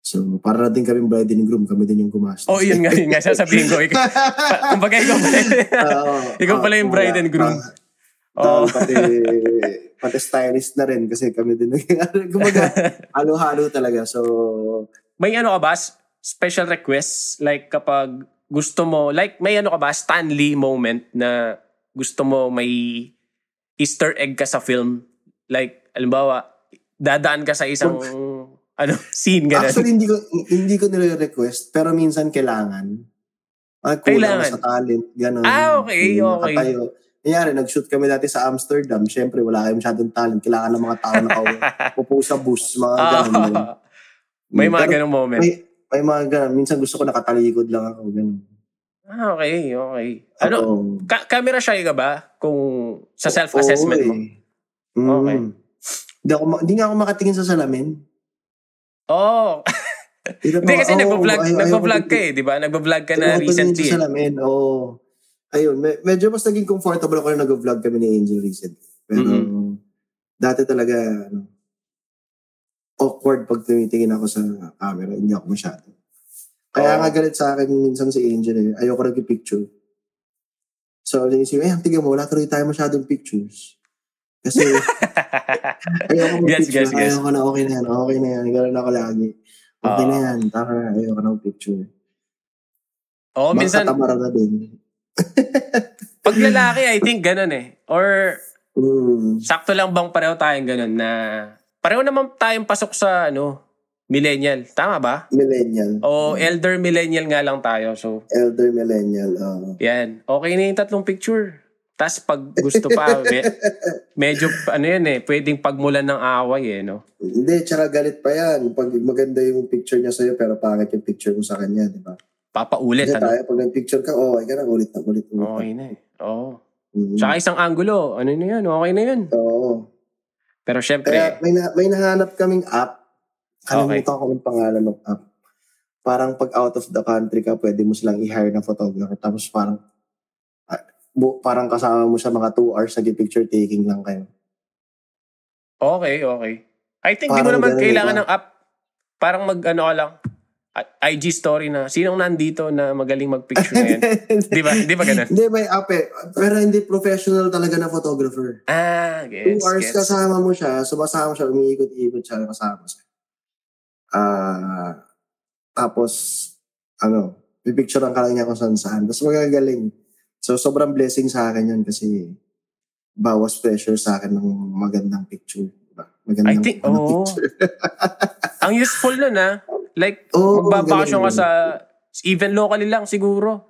S2: So, para din kami bride and groom, kami din yung gumastos.
S1: Oh, yun nga, yun nga, sasabihin ko. Ikaw, pa- kumbaga ikaw pala,
S2: Oo.
S1: ikaw pala yung bride and groom. Oo.
S2: ah, pati, pati stylist na rin kasi kami din. Kumbaga, halo-halo talaga. So,
S1: May ano ka ba? Special requests? Like kapag gusto mo, like may ano ka ba? Stanley moment na gusto mo may Easter egg ka sa film? Like, alimbawa, dadaan ka sa isang ano scene ganun.
S2: actually, hindi ko, hindi ko nire-request, pero minsan kailangan. Ah,
S1: Kailangan.
S2: sa talent, gano'n.
S1: Ah, okay,
S2: Yung
S1: okay.
S2: nakatayo. Nangyari, nag-shoot kami dati sa Amsterdam. Siyempre, wala kayo masyadong talent. Kailangan ng mga tao na upo sa bus, mga
S1: Ah,
S2: gano'n.
S1: may mga
S2: Pero
S1: ganung moment.
S2: May, may mga ganun. Minsan gusto ko nakatalikod lang ako. Ganun.
S1: Ah, okay, okay. Ano,
S2: Oo.
S1: ka- camera shy ka ba? Kung sa self-assessment
S2: Oo,
S1: mo?
S2: eh. Mm.
S1: Okay.
S2: Hindi, ako, ma- hindi nga ako makatingin sa salamin.
S1: Oh, hindi kasi nagbo-vlog, nagbo-vlog ka eh, di ba? Nagbo-vlog ka na recently.
S2: Sa
S1: Eh.
S2: salamin, oo. Ayun, me- medyo mas naging comfortable ako na nag-vlog kami ni Angel recently. Pero dati talaga, ano, awkward pag tumitingin ako sa camera. Hindi ako masyado. Kaya nga galit sa akin minsan si Angel eh. Ayoko nag-picture. So, naisip, eh, tingnan mo, wala tuloy tayo masyadong pictures. Kasi, ayoko mag-picture.
S1: gets, gets.
S2: Ayoko na, okay na yan, okay na yan. Ganun ako lagi. Okay
S1: Oo.
S2: na yan, tara, ayoko na mag-picture.
S1: Oo,
S2: Baka
S1: minsan,
S2: katamara na din.
S1: pag lalaki, I think ganun eh. Or,
S2: Mm.
S1: sakto lang bang pareho tayong ganun na, pareho naman tayong pasok sa, ano, millennial. Tama ba?
S2: Millennial.
S1: O elder millennial nga lang tayo. So,
S2: Elder millennial. oo.
S1: yan. Okay na yung tatlong picture. Tapos pag gusto pa, me- medyo, ano yan eh, pwedeng pagmulan ng away eh, no?
S2: Hindi, tsaka galit pa yan. Pag maganda yung picture niya sa'yo, pero pangit yung picture mo sa kanya, di ba?
S1: Papaulit,
S2: Kasi
S1: ano?
S2: tayo, pag nag-picture ka, oh, ay ka na, ulit na, ulit na.
S1: Okay na eh. Oo.
S2: Mm.
S1: Tsaka isang angulo, ano na yan, okay na yun.
S2: Oo.
S1: Pero syempre,
S2: Kaya may, na, may nahanap kaming app.
S1: Okay.
S2: Kalimutan ko yung pangalan ng app. Parang pag out of the country ka, pwede mo silang i-hire na photographer. Tapos parang, ah, parang kasama mo siya mga 2 hours nag-picture taking lang kayo.
S1: okay, okay. I think di mo
S2: Parang
S1: naman kailangan
S2: diba?
S1: ng app. Parang mag, ano ka lang, I- IG story na, sinong nandito na magaling mag-picture ngayon? di ba? Di ba ganun?
S2: Hindi, may app eh. Pero hindi professional talaga na photographer.
S1: Ah,
S2: Two
S1: gets,
S2: hours
S1: gets.
S2: kasama mo siya, sumasama siya, umiikot-ikot siya, kasama siya. Ah, tapos, ano, pipicturean ka lang niya kung saan saan. Tapos magagaling. So, sobrang blessing sa akin yun kasi bawas pressure sa akin ng magandang picture. Diba? Magandang
S1: I think,
S2: ano,
S1: oo.
S2: picture.
S1: Ang useful nun ah. Like,
S2: Oo,
S1: magbabakasyon ka sa, even locally lang siguro.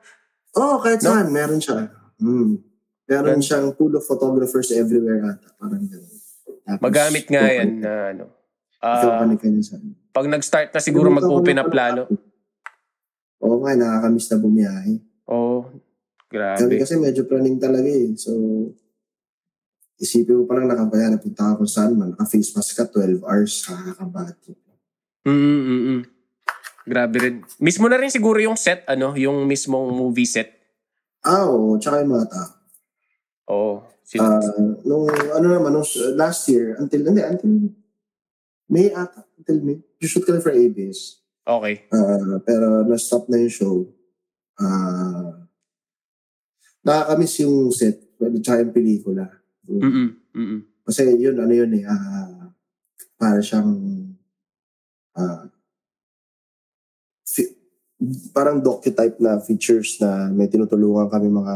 S2: Oo, oh, kahit
S1: No?
S2: saan, meron siya. Hmm. Meron
S1: Gan-
S2: siyang pool of photographers everywhere ata. Parang. Tapos,
S1: Magamit nga yan na ano.
S2: Sa
S1: pag nag-start na siguro mag-open
S2: na
S1: up lalo.
S2: Oo nga, nakakamiss na bumiyahe.
S1: Oo.
S2: Kami
S1: Grabe.
S2: kasi medyo planning talaga eh. So, isipin mo parang nakabaya, napunta kung saan man. Naka-face mask ka, 12 hours, nakakabati.
S1: Mm, mm, mm, mm. Grabe rin. Mismo na rin siguro yung set, ano, yung mismong movie set.
S2: Ah, oo, tsaka yung mga tao.
S1: Oo. Si-
S2: Ah, nung, ano naman, nung last year, until, hindi, until May ata, until May. Shoot kami for ABS.
S1: okay.
S2: Ah, pero na-stop na yung show. Ah, nakakamiss yung set, tsaka yung pelikula.
S1: Mm-mm. Mm-mm.
S2: Kasi yun, ano yun eh, ah, para siyang, ah, fi- parang docu-type na features na may tinutulungan kami mga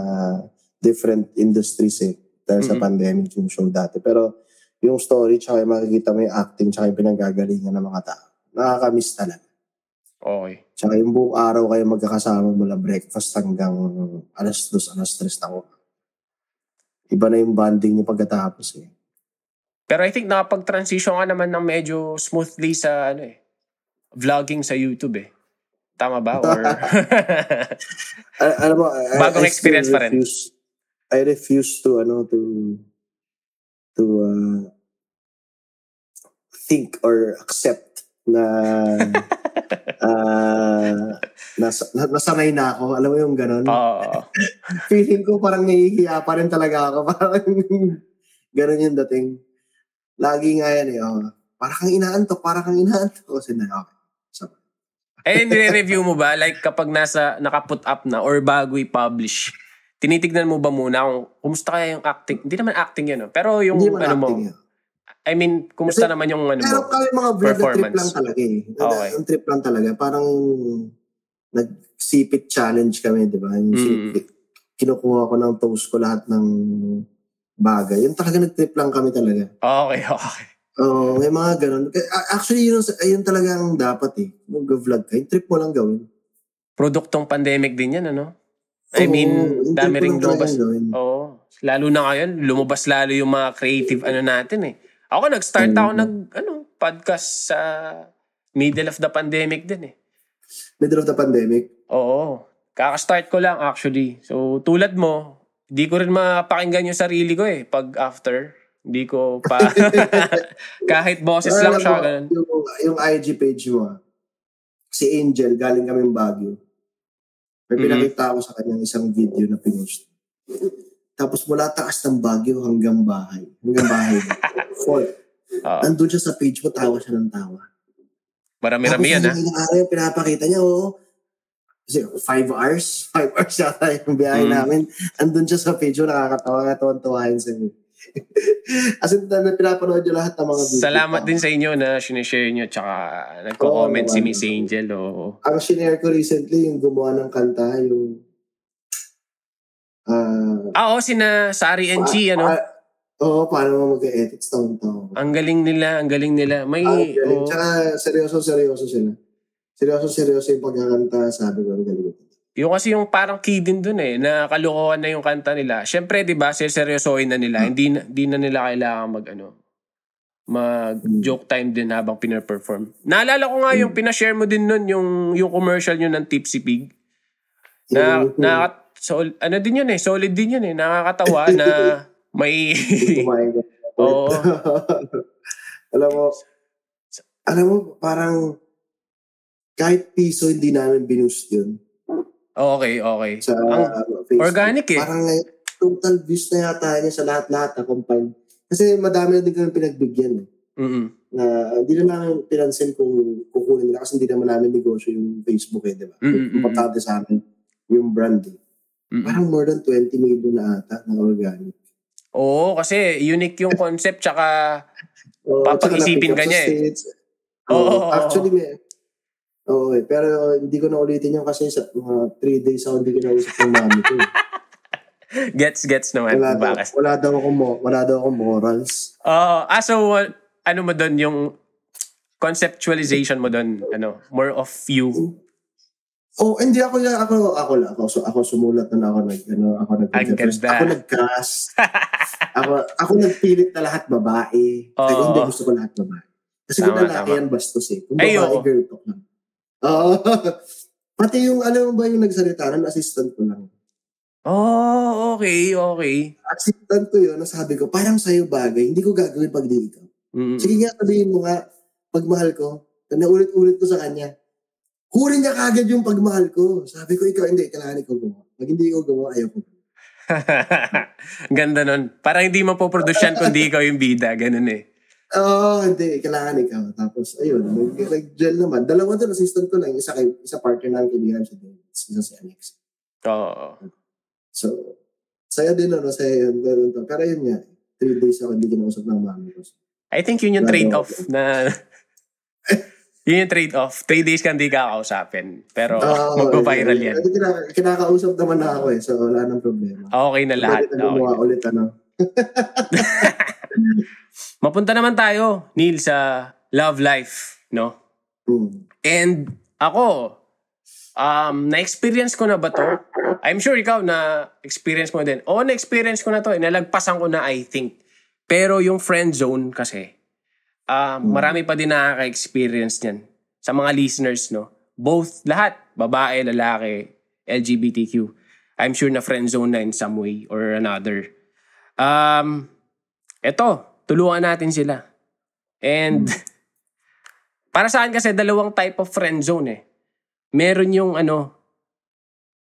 S2: different industries eh, dahil sa
S1: Mhm.
S2: pandemic yung show dati. Pero yung story, tsaka yung makikita mo yung acting, tsaka yung pinanggagalingan ng mga tao. Nakakamiss talaga.
S1: Okay.
S2: Tsaka yung buong araw kayo magkakasama mula breakfast hanggang alas dos, alas tres na Iba na yung bonding niyo pagkatapos eh.
S1: Pero I think nakapag-transition ka naman ng medyo smoothly sa ano eh, vlogging sa YouTube eh. Tama ba? Or...
S2: Al- alam mo, I,
S1: Bagong
S2: I
S1: experience pa rin.
S2: refuse- I refuse to, ano, to, to, uh, think or accept na, uh, nas, na, nasanay na ako. Alam mo yung ganun?
S1: Oo.
S2: Feeling ko parang nahihiya pa rin talaga ako. Parang ganun yung dating. Lagi nga yan eh. Oh, para kang inaantok, para kang inaantok. Kasi na, okay. So,
S1: eh, nire-review mo ba? Like kapag nasa, nakaput up na or bago i-publish, tinitignan mo ba muna kung kumusta kaya yung acting? Hindi naman acting yan, no? pero yung ano mo,
S2: yun.
S1: I mean, kumusta
S2: Kasi-
S1: naman yung ano mo?
S2: Pero kami mga vlog na trip lang talaga eh.
S1: Okay.
S2: Ang trip lang talaga. Parang nag-sipit challenge kami, di ba? Yung
S1: Mm.
S2: sipit. Kinukuha ko ng toast ko lahat ng bagay. Yung talaga nag-trip lang kami talaga.
S1: Okay, okay.
S2: Oo, may mga ganun. Kaya, Actually, yun, ang- yun talagang dapat eh. Mag-vlog ka. Yung trip mo lang gawin.
S1: Produktong pandemic din yan, ano? I mean,
S2: Oo,
S1: dami
S2: talaga
S1: lumabas. Oo. Lalo na ngayon, lumabas lalo yung mga creative ano natin eh. Ako nag-start
S2: Mm.
S1: ako nag ano, podcast sa middle of the pandemic din eh.
S2: Middle of the pandemic.
S1: Oo. Kaka-start ko lang actually. So tulad mo, hindi ko rin mapakinggan yung sarili ko eh pag after. Hindi ko pa kahit boses lang siya ganun.
S2: Yung, yung IG page mo, ah, si Angel, galing kami Baguio. May
S1: Mhm.
S2: pinakita ako sa kanyang isang video na pinost. Tapos mula taas ng Baguio hanggang bahay. Hanggang bahay. Fort.
S1: Oo.
S2: Nandun siya sa page mo, tawa siya ng tawa.
S1: Marami-rami yan ah.
S2: Tapos araw yung pinapakita niya, oo. Kasi five hours, five hours yata yung biyahe
S1: Mm.
S2: namin. Andun siya sa page mo, nakakatawa nga tuwan-tuwahin sa inyo. As in, na, pinapanood yung lahat ng mga video.
S1: Salamat din sa inyo na sinishare nyo tsaka nagko-comment
S2: Oo,
S1: si. Miss Angel. Oo.
S2: Ang shinare ko recently, yung gumawa ng kanta, yung... ah
S1: Ah, oo, sina Sari and Chi, ano?
S2: pa- Oo, paano mo mag-edit taon-taon.
S1: Ang galing nila, ang galing nila. May,
S2: Ah, galing.
S1: oo.
S2: Tsaka seryoso, seryoso sila. Seryoso, seryoso yung pagkakanta. Sabi ko, ang galing.
S1: Yung kasi yung parang key din dun eh, na kalukuhan na yung kanta nila. Siyempre, di ba, seryosohin na nila. Hindi, na- hindi na nila kailangan mag, ano, mag joke time din habang pinaperform. Naalala ko nga yung pinashare mo din nun, yung, yung commercial nyo ng Tipsy Pig. Na, na, sol, ano din yun eh, solid din yun eh. Nakakatawa na may... Oo.
S2: alam mo, alam mo, parang kahit piso hindi namin binoost yun
S1: okay, okay.
S2: sa
S1: Ang
S2: Facebook.
S1: organic eh.
S2: Parang total views na yata niya sa lahat-lahat na combine. Kasi madami na din kami pinagbigyan.
S1: Mm-mm.
S2: Na hindi na namin pinansin kung kukunin nila kasi hindi naman namin negosyo yung Facebook eh, di ba?
S1: Mm, mm, mm.
S2: Importante sa amin yung brand eh.
S1: Mm-mm.
S2: Parang more than 20 million na ata na organic.
S1: Oo, kasi unique yung concept tsaka
S2: Oo,
S1: Papag-isipin ka niya eh. Oo,
S2: oo, actually, may, Oo eh. Pero hindi ko na ulitin yun kasi sa mga 3 days ako hindi ko nausap ng mami ko. eh.
S1: gets, gets naman.
S2: Wala, daw, wala daw ako mo, wala daw ako morals.
S1: Oo. ah, so, uh, ano mo doon yung conceptualization mo doon, ano, more of you.
S2: Oh, hindi ako ya ako ako lang ako so ako sumulat na ako nag ano ako nag
S1: Ang ganda.
S2: ako nag-cast. ako ako nagpilit na lahat babae.
S1: Oo.
S2: Ay, hindi gusto ko lahat babae. Kasi kung
S1: Tama,
S2: lalaki
S1: tama.
S2: yan bastos eh. Kung
S1: Ay,
S2: babae
S1: oo.
S2: girl talk lang. Oo. Pati yung alam mo ba yung nagsalita ng assistant ko lang.
S1: Oh, okay, okay.
S2: Assistant ko yun, nasabi ko, parang sa'yo bagay, hindi ko gagawin pag di ikaw.
S1: Mm.
S2: Sige nga, sabihin mo nga, pagmahal ko, naulit-ulit ko sa kanya, huri niya kagad yung pagmahal ko. Sabi ko, ikaw, hindi, kailangan ikaw gumawa. Pag hindi ko gumawa, ayaw ko.
S1: Ganda nun. Parang hindi mapoproduce yan kundi ikaw yung bida. Ganun eh.
S2: Oo, oh, hindi, kailangan ikaw. Tapos, ayun, nag- nag-gel naman. Dalawa doon, assistant ko lang. Isa, kay, isa partner ng kaibigan si David. Isa si Alex.
S1: Oo.
S2: So, saya din, ano, saya yun. Ganun to. Pero yun nga, three days ako hindi kinausap ng mami ko.
S1: I think yun yung trade-off na... yun yung trade-off. Three days ka hindi kakausapin. Pero
S2: Oo,
S1: magpa-viral
S2: eh,
S1: yan.
S2: eh, kinaka- kinakausap naman na ako eh, so wala nang problema.
S1: Okay na lahat.
S2: Pwede na gumawa
S1: Okay.
S2: ulit, ano.
S1: Mapunta naman tayo, Neil, sa love life. No?
S2: Hmm.
S1: And ako, um, na-experience ko na ba to? I'm sure ikaw na experience mo din. Oo, na-experience ko na to. eh. Nalagpasan ko na, I think. Pero yung friend zone kasi, um, marami pa din nakaka-experience niyan. Sa mga listeners, no? Both, lahat, babae, lalaki, LGBTQ. I'm sure na friend zone na in some way or another. Um, eto, tulungan natin sila. And, para saan kasi dalawang type of friend zone eh. Meron yung ano,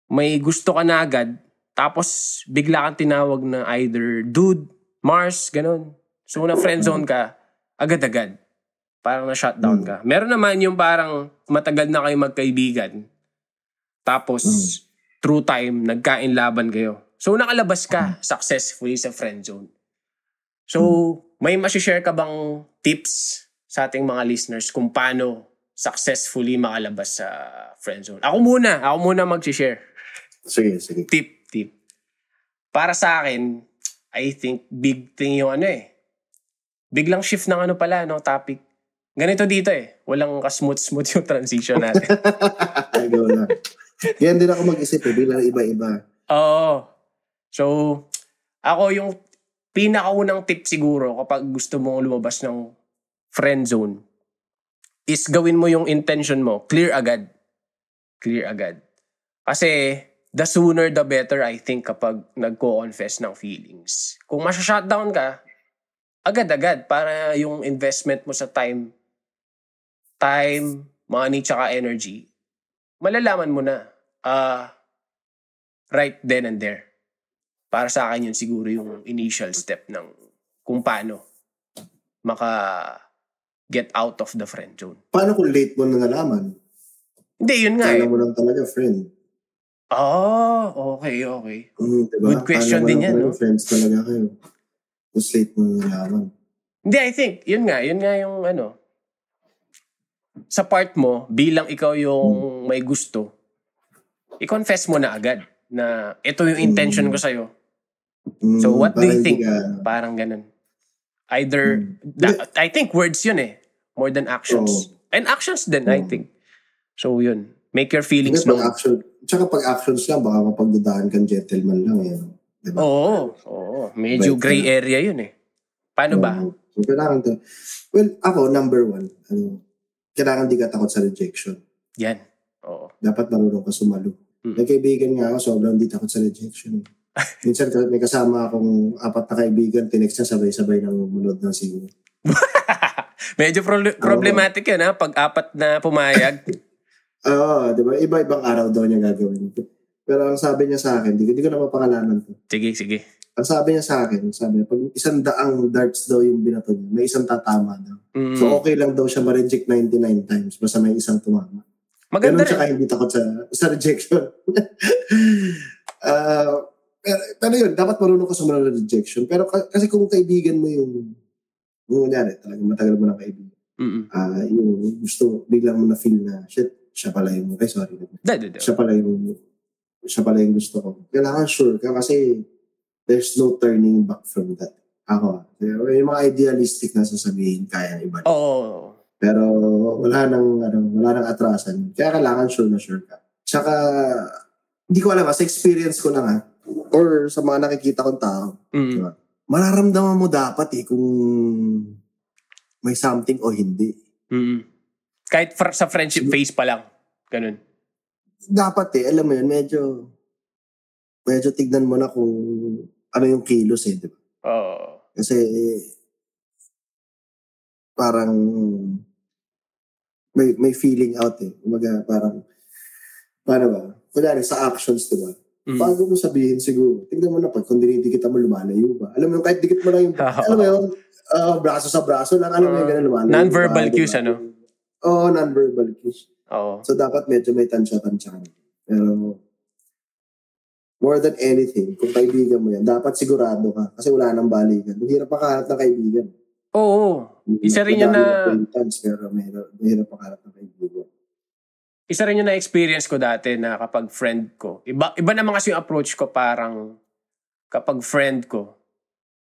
S1: may gusto ka na agad, tapos bigla kang tinawag na either dude, Mars, ganun. So na friend zone ka, agad-agad. Parang na-shutdown ka. Meron naman yung parang matagal na kayo magkaibigan. Tapos, through time, nagkain laban kayo. So nakalabas ka successfully sa friend zone. So, may masishare ka bang tips sa ating mga listeners kung paano successfully makalabas sa friend zone? Ako muna. Ako muna mag-share.
S2: Sige, sige.
S1: Tip, tip. Para sa akin, I think big thing yung ano eh. Biglang shift ng ano pala, no, topic. Ganito dito eh. Walang ka-smooth-smooth yung transition natin.
S2: Ay, go lang. Yan din ako mag-isip eh, bilang iba-iba.
S1: Oo. So, ako yung pinakaunang tip siguro kapag gusto mong lumabas ng friend zone is gawin mo yung intention mo. Clear agad. Clear agad. Kasi the sooner the better I think kapag nagko-confess ng feelings. Kung masya-shutdown ka, agad-agad para yung investment mo sa time, time, money, tsaka energy, malalaman mo na ah right then and there. Para sa akin yun siguro yung initial step ng kung paano maka get out of the friend zone.
S2: Paano kung late mo na nalaman?
S1: Hindi, yun nga eh.
S2: Kala mo lang talaga, friend.
S1: Oh, okay, okay.
S2: Mm, diba?
S1: Good question
S2: Kala
S1: din yan, no?
S2: Friends talaga kayo. Tapos late mo na nalaman.
S1: Hindi, I think, yun nga, yun nga yung ano, sa part mo, bilang ikaw yung may gusto, i-confess mo na agad na ito yung intention ko sa'yo.
S2: Mm,
S1: So, what do you think?
S2: ka-
S1: Parang ganun. Either, da- I think words yun eh, more than actions.
S2: Oo.
S1: And actions din, I
S2: Oo.
S1: think. So, yun. Make your feelings known.
S2: action, tsaka pag actions lang, baka mapagdadaan kang gentleman lang eh. Diba?
S1: Oo, oo. Medyo
S2: Right.
S1: gray area yun eh. Paano ba?
S2: Oo. So, kailangan to. Well, ako, number one, ano, kailangan di ka takot sa rejection.
S1: Yan. Oo.
S2: Dapat marunong ka sumalo.
S1: Mm.
S2: May kaibigan nga ako, sobrang di takot sa rejection. Minsan may kasama akong apat na kaibigan, tinext niya sabay-sabay ng munod ng singing.
S1: Medyo pro- problematic yan ha, pag apat na pumayag.
S2: Oo, di ba? Iba-ibang araw daw niya gagawin. Pero ang sabi niya sa akin, di, ko- na mapangalanan to.
S1: sige, sige.
S2: Ang sabi niya sa akin, sabi niya, pag isang daang darts daw yung binato niya, may isang tatama daw.
S1: Mm.
S2: So okay lang daw siya ma-reject 99 times basta may isang tumama.
S1: Maganda
S2: Ganun siya hindi takot sa, sa rejection. Ah, pero, pero yun, dapat marunong ka sumunod ng rejection. Pero ka- kasi kung kaibigan mo yung, yung kunyari, talagang matagal mo ng kaibigan,
S1: Mm-mm.
S2: ah yung gusto, biglang mo na feel na, shit, siya pala yung, ay sorry,
S1: Da, da, da.
S2: siya pala yung, siya pala yung gusto ko. Kailangan sure ka kasi there's no turning back from that. Ako, ah. yung mga idealistic na sasabihin, kaya ng iba.
S1: Oo.
S2: Pero wala nang, ano, wala nang atrasan. Kaya kailangan sure na sure ka. Tsaka, hindi ko alam, ah, sa experience ko lang ha, or sa mga nakikita kong tao,
S1: Mm.
S2: mararamdaman mo dapat eh kung may something o hindi.
S1: Mm. Kahit fr- sa friendship phase pa lang. Ganun.
S2: Dapat eh, alam mo yun, medyo, medyo tignan mo na kung ano yung kilos eh, di ba?
S1: Oo.
S2: Kasi, parang, may, may feeling out eh. Umaga, parang, paano ba? Kunyari, sa actions, di ba?
S1: Mm.
S2: Bago mo sabihin siguro, tignan mo na pag kung dinidikit mo lumalayo ba. Alam mo yung kahit dikit mo lang yung, alam mo yung ah, braso sa braso lang, alam mo yung ganun lumalayo.
S1: Non-verbal
S2: ba,
S1: cues,
S2: diba?
S1: ano?
S2: Oo, non-verbal cues.
S1: Oo.
S2: So dapat medyo may tansya-tansya. Pero more than anything, kung kaibigan mo yan, dapat sigurado ka. Kasi wala nang balikan. Mahirap makahanap ng kaibigan.
S1: Oo. Isa rin yun na-
S2: acquaintance, pero mahirap, makahanap ng kaibigan.
S1: Isa rin yung na-experience ko dati na kapag friend ko. Iba, iba naman kasi yung approach ko parang kapag friend ko,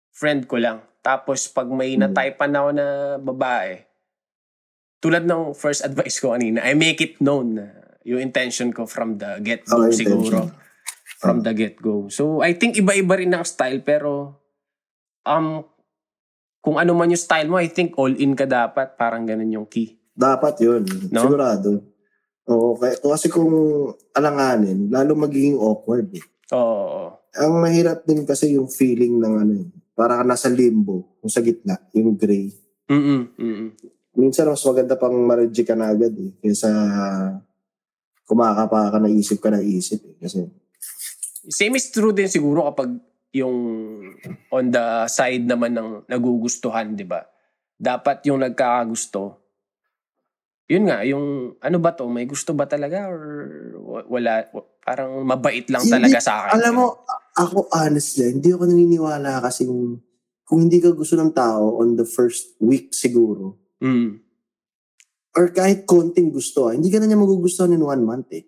S1: friend ko lang. Tapos pag may
S2: Hmm.
S1: na-typean ako na babae, tulad ng first advice ko kanina, I make it known na yung intention ko from the get-go
S2: Oh,
S1: siguro.
S2: intention.
S1: From the get-go. So, I think iba-iba rin ng style pero um kung ano man yung style mo, I think all in ka dapat. Parang ganun yung key.
S2: Dapat yun.
S1: No?
S2: Sigurado. Oo, kaya, kasi kung alanganin, lalo magiging awkward. Eh.
S1: Oo.
S2: Ang mahirap din kasi yung feeling ng ano eh. Para ka nasa limbo, yung sa gitna, yung gray.
S1: Mm-mm. Mm-mm.
S2: Minsan mas maganda pang ma-reject ka na agad eh. Kaysa kumakapa ka na isip ka na isip eh. Kasi
S1: Same is true din siguro kapag yung on the side naman ng nagugustuhan, di ba? Dapat yung nagkakagusto, yun nga, yung ano ba to, may gusto ba talaga or wa- wala, wa- parang mabait lang
S2: Hindi,
S1: talaga sa akin.
S2: alam mo, ako honestly, hindi ako naniniwala kasi kung hindi ka gusto ng tao on the first week siguro,
S1: Mm.
S2: or kahit konting gusto, ah, hindi ka na niya magugustuhan in one month eh.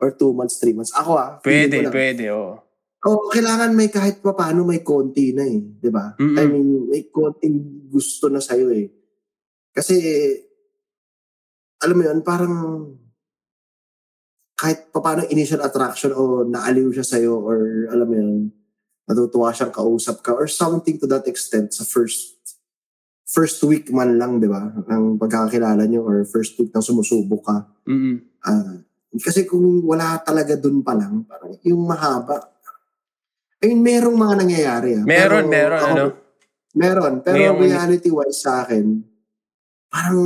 S2: Or two months, three months. Ako ah.
S1: Pwede,
S2: lang.
S1: pwede, oo.
S2: Oo, kailangan may kahit pa paano may konti na eh. Ba?
S1: Mm-mm.
S2: I mean, may konting gusto na sa'yo eh. Kasi, alam mo yun, parang kahit pa paano initial attraction o naaliw siya sa'yo or alam mo yun, natutuwa siyang kausap ka or something to that extent sa first first week man lang, di ba? Ang pagkakakilala niyo or first week nang sumusubok ka.
S1: Mm-mm.
S2: Ah, kasi kung wala talaga dun pa lang, parang yung mahaba. I mean, merong mga nangyayari. Ah.
S1: Meron,
S2: Pero
S1: meron,
S2: ako-
S1: ano?
S2: Meron. Pero
S1: Ngayong-
S2: reality-wise sa akin, parang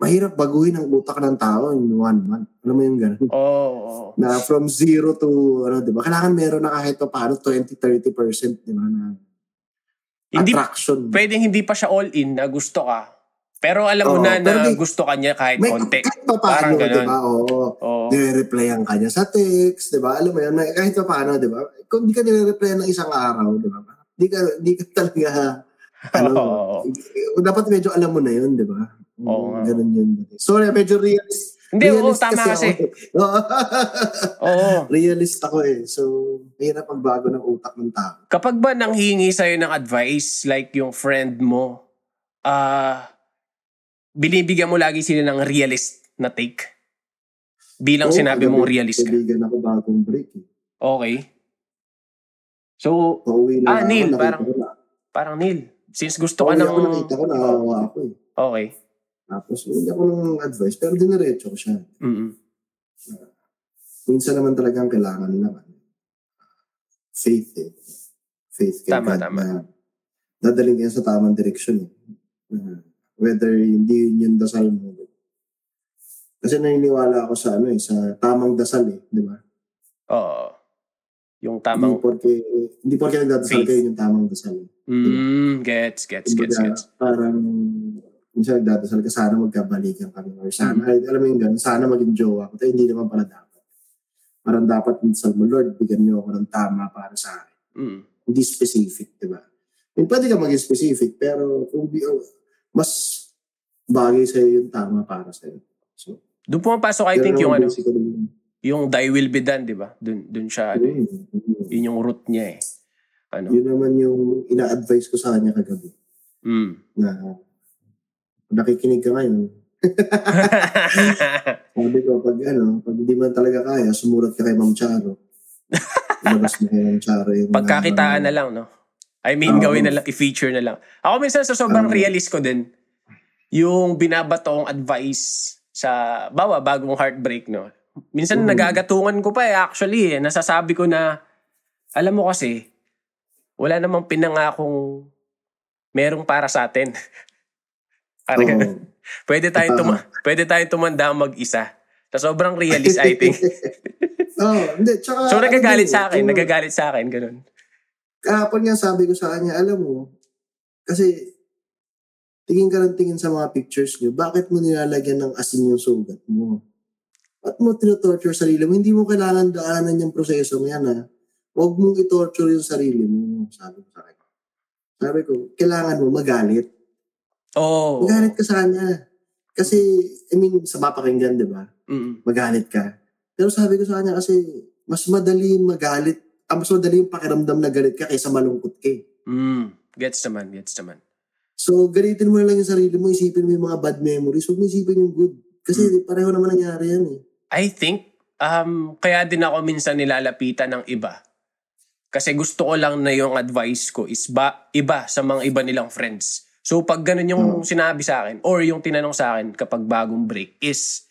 S2: mahirap baguhin ang utak ng tao in one month. Alam mo yung gano'n?
S1: Oo, oo.
S2: Na from zero to, ano, di ba? Kailangan meron na kahit pa paano 20-30%, di ba? Na
S1: Hindi,
S2: attraction.
S1: pwedeng hindi pa siya all in na gusto ka. Pero alam mo
S2: Oo,
S1: na na
S2: may-
S1: gusto ka niya kahit
S2: May,
S1: konti.
S2: kahit pa paano, di ba? Oo.
S1: Oo.
S2: nire-replyan ka niya sa text, di ba? Alam mo yun, na- kahit pa paano, di ba? Kung di ka nire-replyan ng isang araw, di ba? Di ka, di ka talaga, ano,
S1: Oo.
S2: dapat medyo alam mo na yun, di ba?
S1: Oo.
S2: Ganun yun. Sorry, medyo realist.
S1: Hindi, oo, tama kasi.
S2: ako. Oo. Realist ako eh. So, mahirap magbago ng utak ng tao.
S1: Kapag ba nanghingi sa'yo ng advice, like yung friend mo, ah, binibigyan mo lagi sila ng realist na take? Bilang
S2: Oo,
S1: sinabi mong realist ka.
S2: Kaibigan ako bagong break eh.
S1: Okay. So,
S2: Pauwi
S1: Ah,
S2: na
S1: Neil, parang- parang Neil, since gusto ka ng...
S2: ako, nakita ko, nakawa ako eh.
S1: Okay.
S2: Tapos, hindi ako ng advice, pero diniretso ko siya.
S1: Mm-mm.
S2: minsan naman talagang kailangan naman faith eh. Faith kay
S1: Tama,
S2: God
S1: tama.
S2: na dadaling yan sa tamang direksyon eh. Na whether hindi yun yung dasal mo. Kasi naniniwala ako sa ano eh, sa tamang dasal eh, di ba?
S1: Oo. Yung
S2: Hindi
S1: tamang...
S2: porke, hindi porke nagdadasal
S1: Faith.
S2: kayo yung tamang dasal. eh.
S1: Mm, gets, gets, gets,
S2: Kumbaga,
S1: gets.
S2: parang minsan nagdadasal ka, sana magkabalikan kami. Or sana, ay, alam mo yung gano'n, sana maging jowa ko. Pero hindi naman pala dapat. Parang dapat minsan mo, Lord, bigyan niyo ako ng tama para sa akin.
S1: Mm.
S2: Hindi specific, di ba? I mean, pwede ka maging specific, pero kung di, oh, mas bagay sa'yo yung tama para sa'yo. So,
S1: Doon pumapasok, I
S2: yun
S1: think, yung ano,
S2: yun.
S1: yung thy will be done, di ba? Doon, doon siya, ano.
S2: Yun, yun.
S1: yun yung root niya eh. Ano?
S2: Yun naman yung ina-advise ko sa kanya kagabi.
S1: Mm.
S2: Na nakikinig ka ngayon, Sabi ko, pag ano, pag hindi mo talaga kaya, sumulat ka kay Ma'am Charo. Ilabas mo kay Ma'am Charo yung...
S1: Pagkakitaan na lang, no? I mean,
S2: Oo.
S1: gawin na lang, i-feature na lang. Ako minsan sa sobrang
S2: Oo.
S1: realist ko din, yung binabatong advice sa, bawa, bagong heartbreak, no? Minsan
S2: Mm.
S1: nagagatungan ko pa eh, actually, eh. Nasasabi ko na, alam mo kasi, wala namang pinangakong merong para sa atin. Parang ganun. Pwede tayong, tuma- pwede tayong tumanda mag-isa. Sa sobrang realist, I think.
S2: Oo, hindi. Tsaka,
S1: So,
S2: ano
S1: nagagalit
S2: din,
S1: sa akin.
S2: kung-
S1: Nagagalit sa akin. Ganun.
S2: kahapon nga sabi ko sa kanya, alam mo, kasi tingin ka ng tingin sa mga pictures niyo, bakit mo nilalagyan ng asin yung sugat mo? At mo tinotorture sarili mo? Hindi mo kailangan daanan yung proseso mo yan ha. Huwag mong i-torture yung sarili mo. Sabi ko sa kanya. Sabi ko, kailangan mo magalit.
S1: Oo.
S2: Magalit ka sa kanya. Kasi, I mean, sa mapakinggan, di ba?
S1: Mm.
S2: Magalit ka. Pero sabi ko sa kanya kasi, mas madali magalit, ah, mas madali yung pakiramdam na galit ka kaysa malungkot ka eh.
S1: Mm. Gets naman, gets naman.
S2: So, galitin mo na lang yung sarili mo, isipin mo yung mga bad memories, huwag mo isipin yung good. Kasi pareho naman nangyari yan eh.
S1: I think, um, kaya din ako minsan nilalapitan ng iba. Kasi gusto ko lang na yung advice ko is ba, iba sa mga iba nilang friends. So pag ganun yung
S2: Hmm.
S1: sinabi sa akin or yung tinanong sa akin kapag bagong break is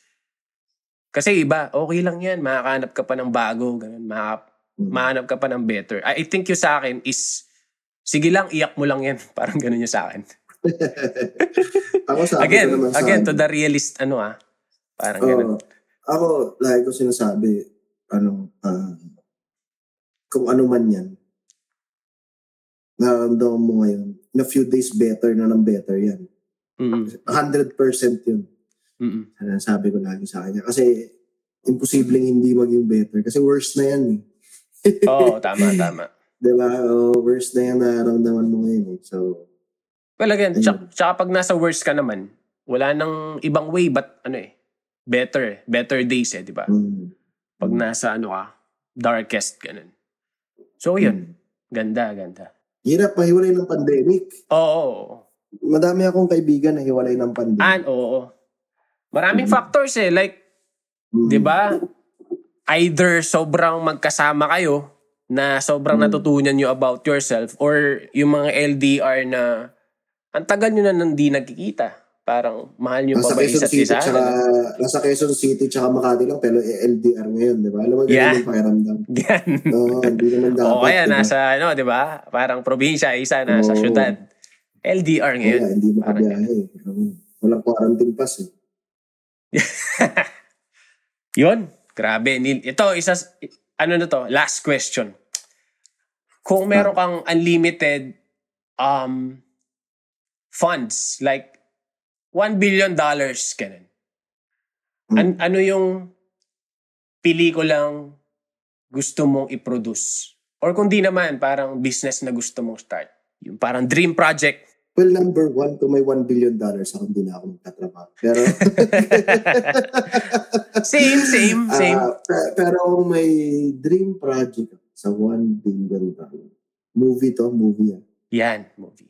S1: kasi iba, okay lang yan. Makakahanap ka pa ng bago. Ganun, maka,
S2: Mm.
S1: mahanap ka pa ng better. I I think yung sa akin is, sige lang, iyak mo lang yan. Parang ganun yung sa akin.
S2: Ako sabi
S1: again,
S2: naman sa
S1: again, to the realist, ano ah. Parang
S2: Oo.
S1: ganun.
S2: ako, like ko sinasabi, ano, ah, kung ano man yan, nararamdaman mo ngayon, in a few days better na ng better yan.
S1: Mm-mm.
S2: 100% yun. Ano sabi ko lagi sa kanya. Kasi, imposibleng hindi maging better. Kasi worse na yan eh.
S1: Oo, tama, tama.
S2: Diba? Oh, worse na yan nararamdaman mo ngayon eh. So,
S1: Well, again, tsaka, tsaka pag nasa worst ka naman, wala nang ibang way but ano eh, better eh. Better days eh, di ba?
S2: mm,
S1: Pag nasa ano ka, darkest, ganun. So, yun. Ganda, ganda.
S2: Hirap mahiwalay ng pandemic.
S1: Oo.
S2: Madami akong kaibigan na hiwalay ng pandemic.
S1: And, oo, oo. Maraming
S2: Mm.
S1: factors eh. Like,
S2: Mm.
S1: di ba? Either sobrang magkasama kayo na sobrang
S2: Mm.
S1: natutunan nyo about yourself or yung mga LDR na ang tagal nyo na hindi nagkikita. Parang mahal nyo pa ba isa't
S2: City,
S1: isa?
S2: tsaka, nasa Quezon City, tsaka Makati lang, pero LDR ngayon, di ba? Alam mo,
S1: Yeah.
S2: yung pakiramdam.
S1: Yan.
S2: Oo, hindi naman dapat.
S1: O kaya
S2: di ba?
S1: nasa, ano, di ba? Parang probinsya, isa nasa
S2: Oo.
S1: syudad. LDR ngayon.
S2: Kaya, hindi makabiyahe. Oo. Walang quarantine pass eh.
S1: Yun. Grabe. Ito, isa, ano na to? Last question. Kung meron kang unlimited um, funds, like $1 billion, ganun. An- ano yung pelikulang gusto mong i-produce? Or kung di naman, parang business na gusto mong start. Yung parang dream project.
S2: Well, number one, kung may $1 billion dollars, ako hindi na ako magtatrabaho. Pero,
S1: Same, same, same.
S2: ah, pe- pero kung may dream project sa $1 billion dollar, movie to, movie ah.
S1: Yan, movie.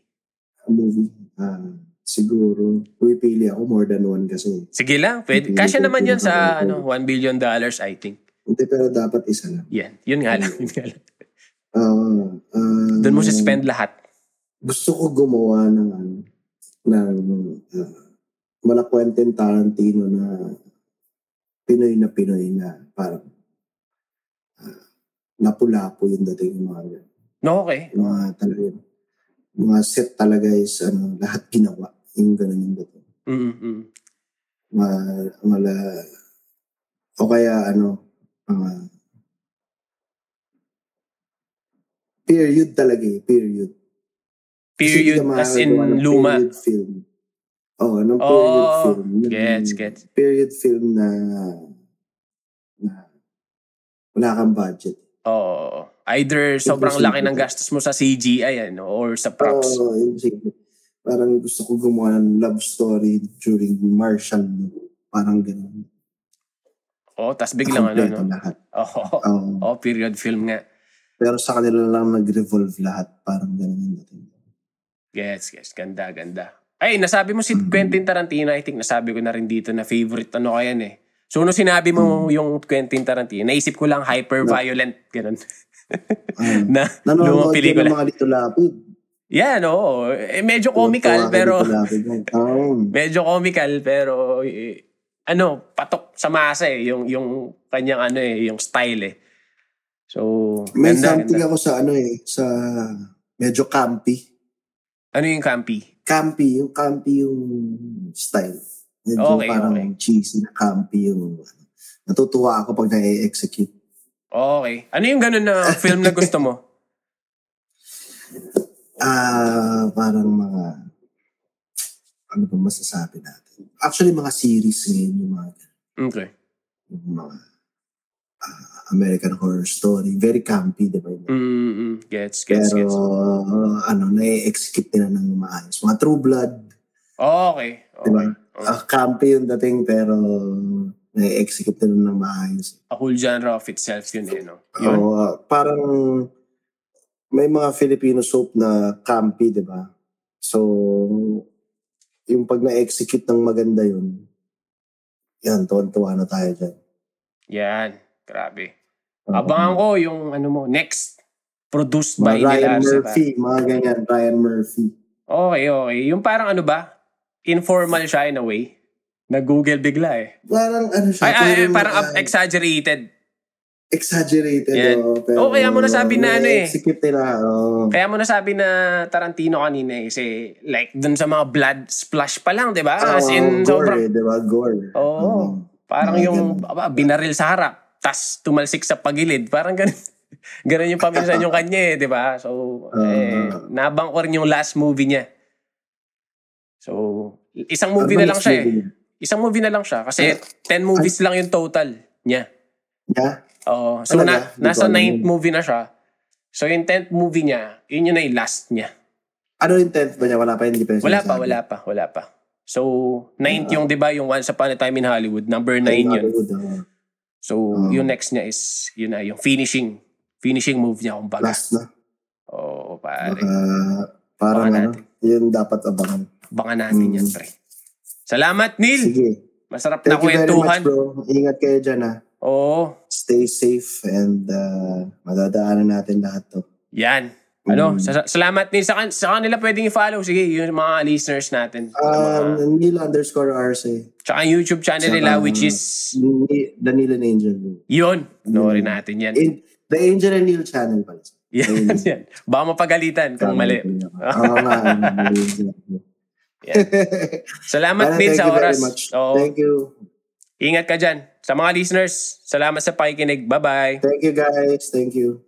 S2: movie. Ah, siguro, pipili ako more than one kasi.
S1: Sige lang. Pwede.
S2: Hindi,
S1: Kasya naman yun sa ano, 1 billion dollars, I think.
S2: Hindi, pero dapat isa lang.
S1: Yan. Yun nga lang. Yun nga lang.
S2: Ah, ah,
S1: Doon mo spend lahat.
S2: Gusto ko gumawa ng ano, ng uh, mala Quentin Tarantino na Pinoy na Pinoy na parang ah, lapu-lapu yung dating yung mga.
S1: No, okay.
S2: Yung mga talaga yun. Yung mga set talaga is ano, lahat ginawa. Yung ganun yung dating.
S1: Mm-mm.
S2: Ma, mala, o kaya ano, mga period talaga eh, period.
S1: Period as in luma.
S2: Period film. Oo, oh, ng period
S1: Oh,
S2: film. Yung
S1: gets, gets.
S2: Period film na, na wala kang budget.
S1: Oh, either sobrang
S2: Imposible.
S1: laki ng gastos mo sa CGI ano, or sa props.
S2: Oo, yun sige. Parang gusto ko gumawa ng love story during martial law. Parang ganun.
S1: Oh, tas biglang ano, no?
S2: lahat.
S1: Oh,
S2: Oo.
S1: oh, period film nga.
S2: pero sa kanila lang nag-revolve lahat. Parang ganun yung dating.
S1: Gets, gets. Ganda, ganda. Ay, nasabi mo si Quentin Tarantino. I think nasabi ko na rin dito na favorite ano ka yan eh. So, nung sinabi mo yung Quentin Tarantino, naisip ko lang hyper-violent. Ganun.
S2: Ah,
S1: na
S2: nanonood
S1: lumang
S2: ka
S1: pelikula.
S2: ng mga Lito Lapid.
S1: Yan, oo. Eh, medyo comical, pero... Medyo comical, pero... eh, ano, patok sa masa eh. Yung, yung kanyang ano eh, yung style eh. So,
S2: May
S1: ganda,
S2: something
S1: ganda.
S2: ako sa ano eh, sa medyo campy.
S1: Ano yung campy?
S2: Campy, yung campy yung style. Medyo
S1: Okay,
S2: parang
S1: okay.
S2: cheesy na campy yung ano. Natutuwa ako pag na-execute.
S1: Okay. Ano yung ganun na film na gusto mo?
S2: Ah, parang mga ano ba masasabi natin? Actually, mga series ngayon yung mga
S1: Okay.
S2: yung mga ah, American Horror Story. Very campy, di ba?
S1: Mm-mm. Gets, gets,
S2: Pero,
S1: gets.
S2: ano, na-execute nila ng maayos. Mga True Blood,
S1: Okay. okay.
S2: Diba?
S1: Okay.
S2: ah, campy yung dating, pero na-execute nila ng maayos.
S1: A whole genre of itself yun eh, no? Yun.
S2: Ah, parang may mga Filipino soap na campy, di ba? So, yung pag na-execute ng maganda yun, yan, tuwan-tuwa na tayo dyan.
S1: Yan. Grabe. Abangan ko yung ano mo, next. Produced by
S2: Ryan
S1: pa.
S2: Murphy, mga ganyan, Ryan Murphy.
S1: Okay, okay. Yung parang ano ba? Informal siya in a way. Nag-google bigla eh.
S2: Parang ano siya,
S1: Ay, ay, parang up- exaggerated.
S2: Exaggerated.
S1: Yan.
S2: oh, pero
S1: Oo, kaya mo nasabi na ano eh.
S2: na-execute nila. oo.
S1: Kaya mo nasabi na Tarantino kanina eh. Kasi like dun sa mga blood splash pa lang, di ba? As
S2: Oo,
S1: in,
S2: gore,
S1: sobrang...
S2: eh, di ba? Gore.
S1: Oo. Parang
S2: Mga
S1: yung
S2: ganun.
S1: aba, binaril sa harap, tas tumalsik sa pagilid. Parang ganun. ganun yung paminsan yung kanya eh, di ba? So, eh,
S2: Ah.
S1: nabang ko rin yung last movie niya. So, isang movie
S2: Ano
S1: na lang siya eh. Isang movie na lang siya. Kasi 10 movies lang yung total niya.
S2: Yeah?
S1: Oo. So,
S2: Talaga?
S1: na, nasa
S2: alam
S1: 9th
S2: yun.
S1: movie na siya. So, yung 10th movie niya, yun yun na yung last niya.
S2: Ano yung tenth ba niya? Wala pa, hindi pa yung
S1: Wala pa, wala pa, wala pa. So, 9th
S2: Ah.
S1: yung, di ba, yung Once Upon a Time in Hollywood. Number 9
S2: Ay,
S1: yun.
S2: Hollywood, oo.
S1: So,
S2: Ah.
S1: yung next niya is, yun na, yung finishing. Finishing move niya, kumbaga.
S2: Last na.
S1: Oo, pare.
S2: Baka, parang ano, yun dapat abangan.
S1: Baka natin
S2: Mm.
S1: yan, pre. Salamat, Neil!
S2: Sige.
S1: Masarap na
S2: Thank you very
S1: kwentuhan.
S2: much, bro. Ingat kayo dyan, ha.
S1: Oo,
S2: Stay safe and uh, madadaanan natin lahat to.
S1: yan. Ano,
S2: Mm.
S1: sa- salamat, Neil. Sa, kan- sa kanila pwedeng i-follow. Sige, yung mga listeners natin.
S2: Um,
S1: Mga-
S2: Neil underscore RC.
S1: tsaka YouTube channel
S2: Tsaka,
S1: nila, which is,
S2: Neil and Angel.
S1: yun. Panoorin
S2: Mm.
S1: natin yan.
S2: In, the Angel and Neil channel pala.
S1: Yan, yan. Baka mapagalitan kung mali.
S2: Oo nga.
S1: Salamat,
S2: thank
S1: sa oras.
S2: Thank you.
S1: Ingat ka dyan. Sa mga listeners, salamat sa pakikinig. Bye-bye.
S2: Thank you guys. Thank you.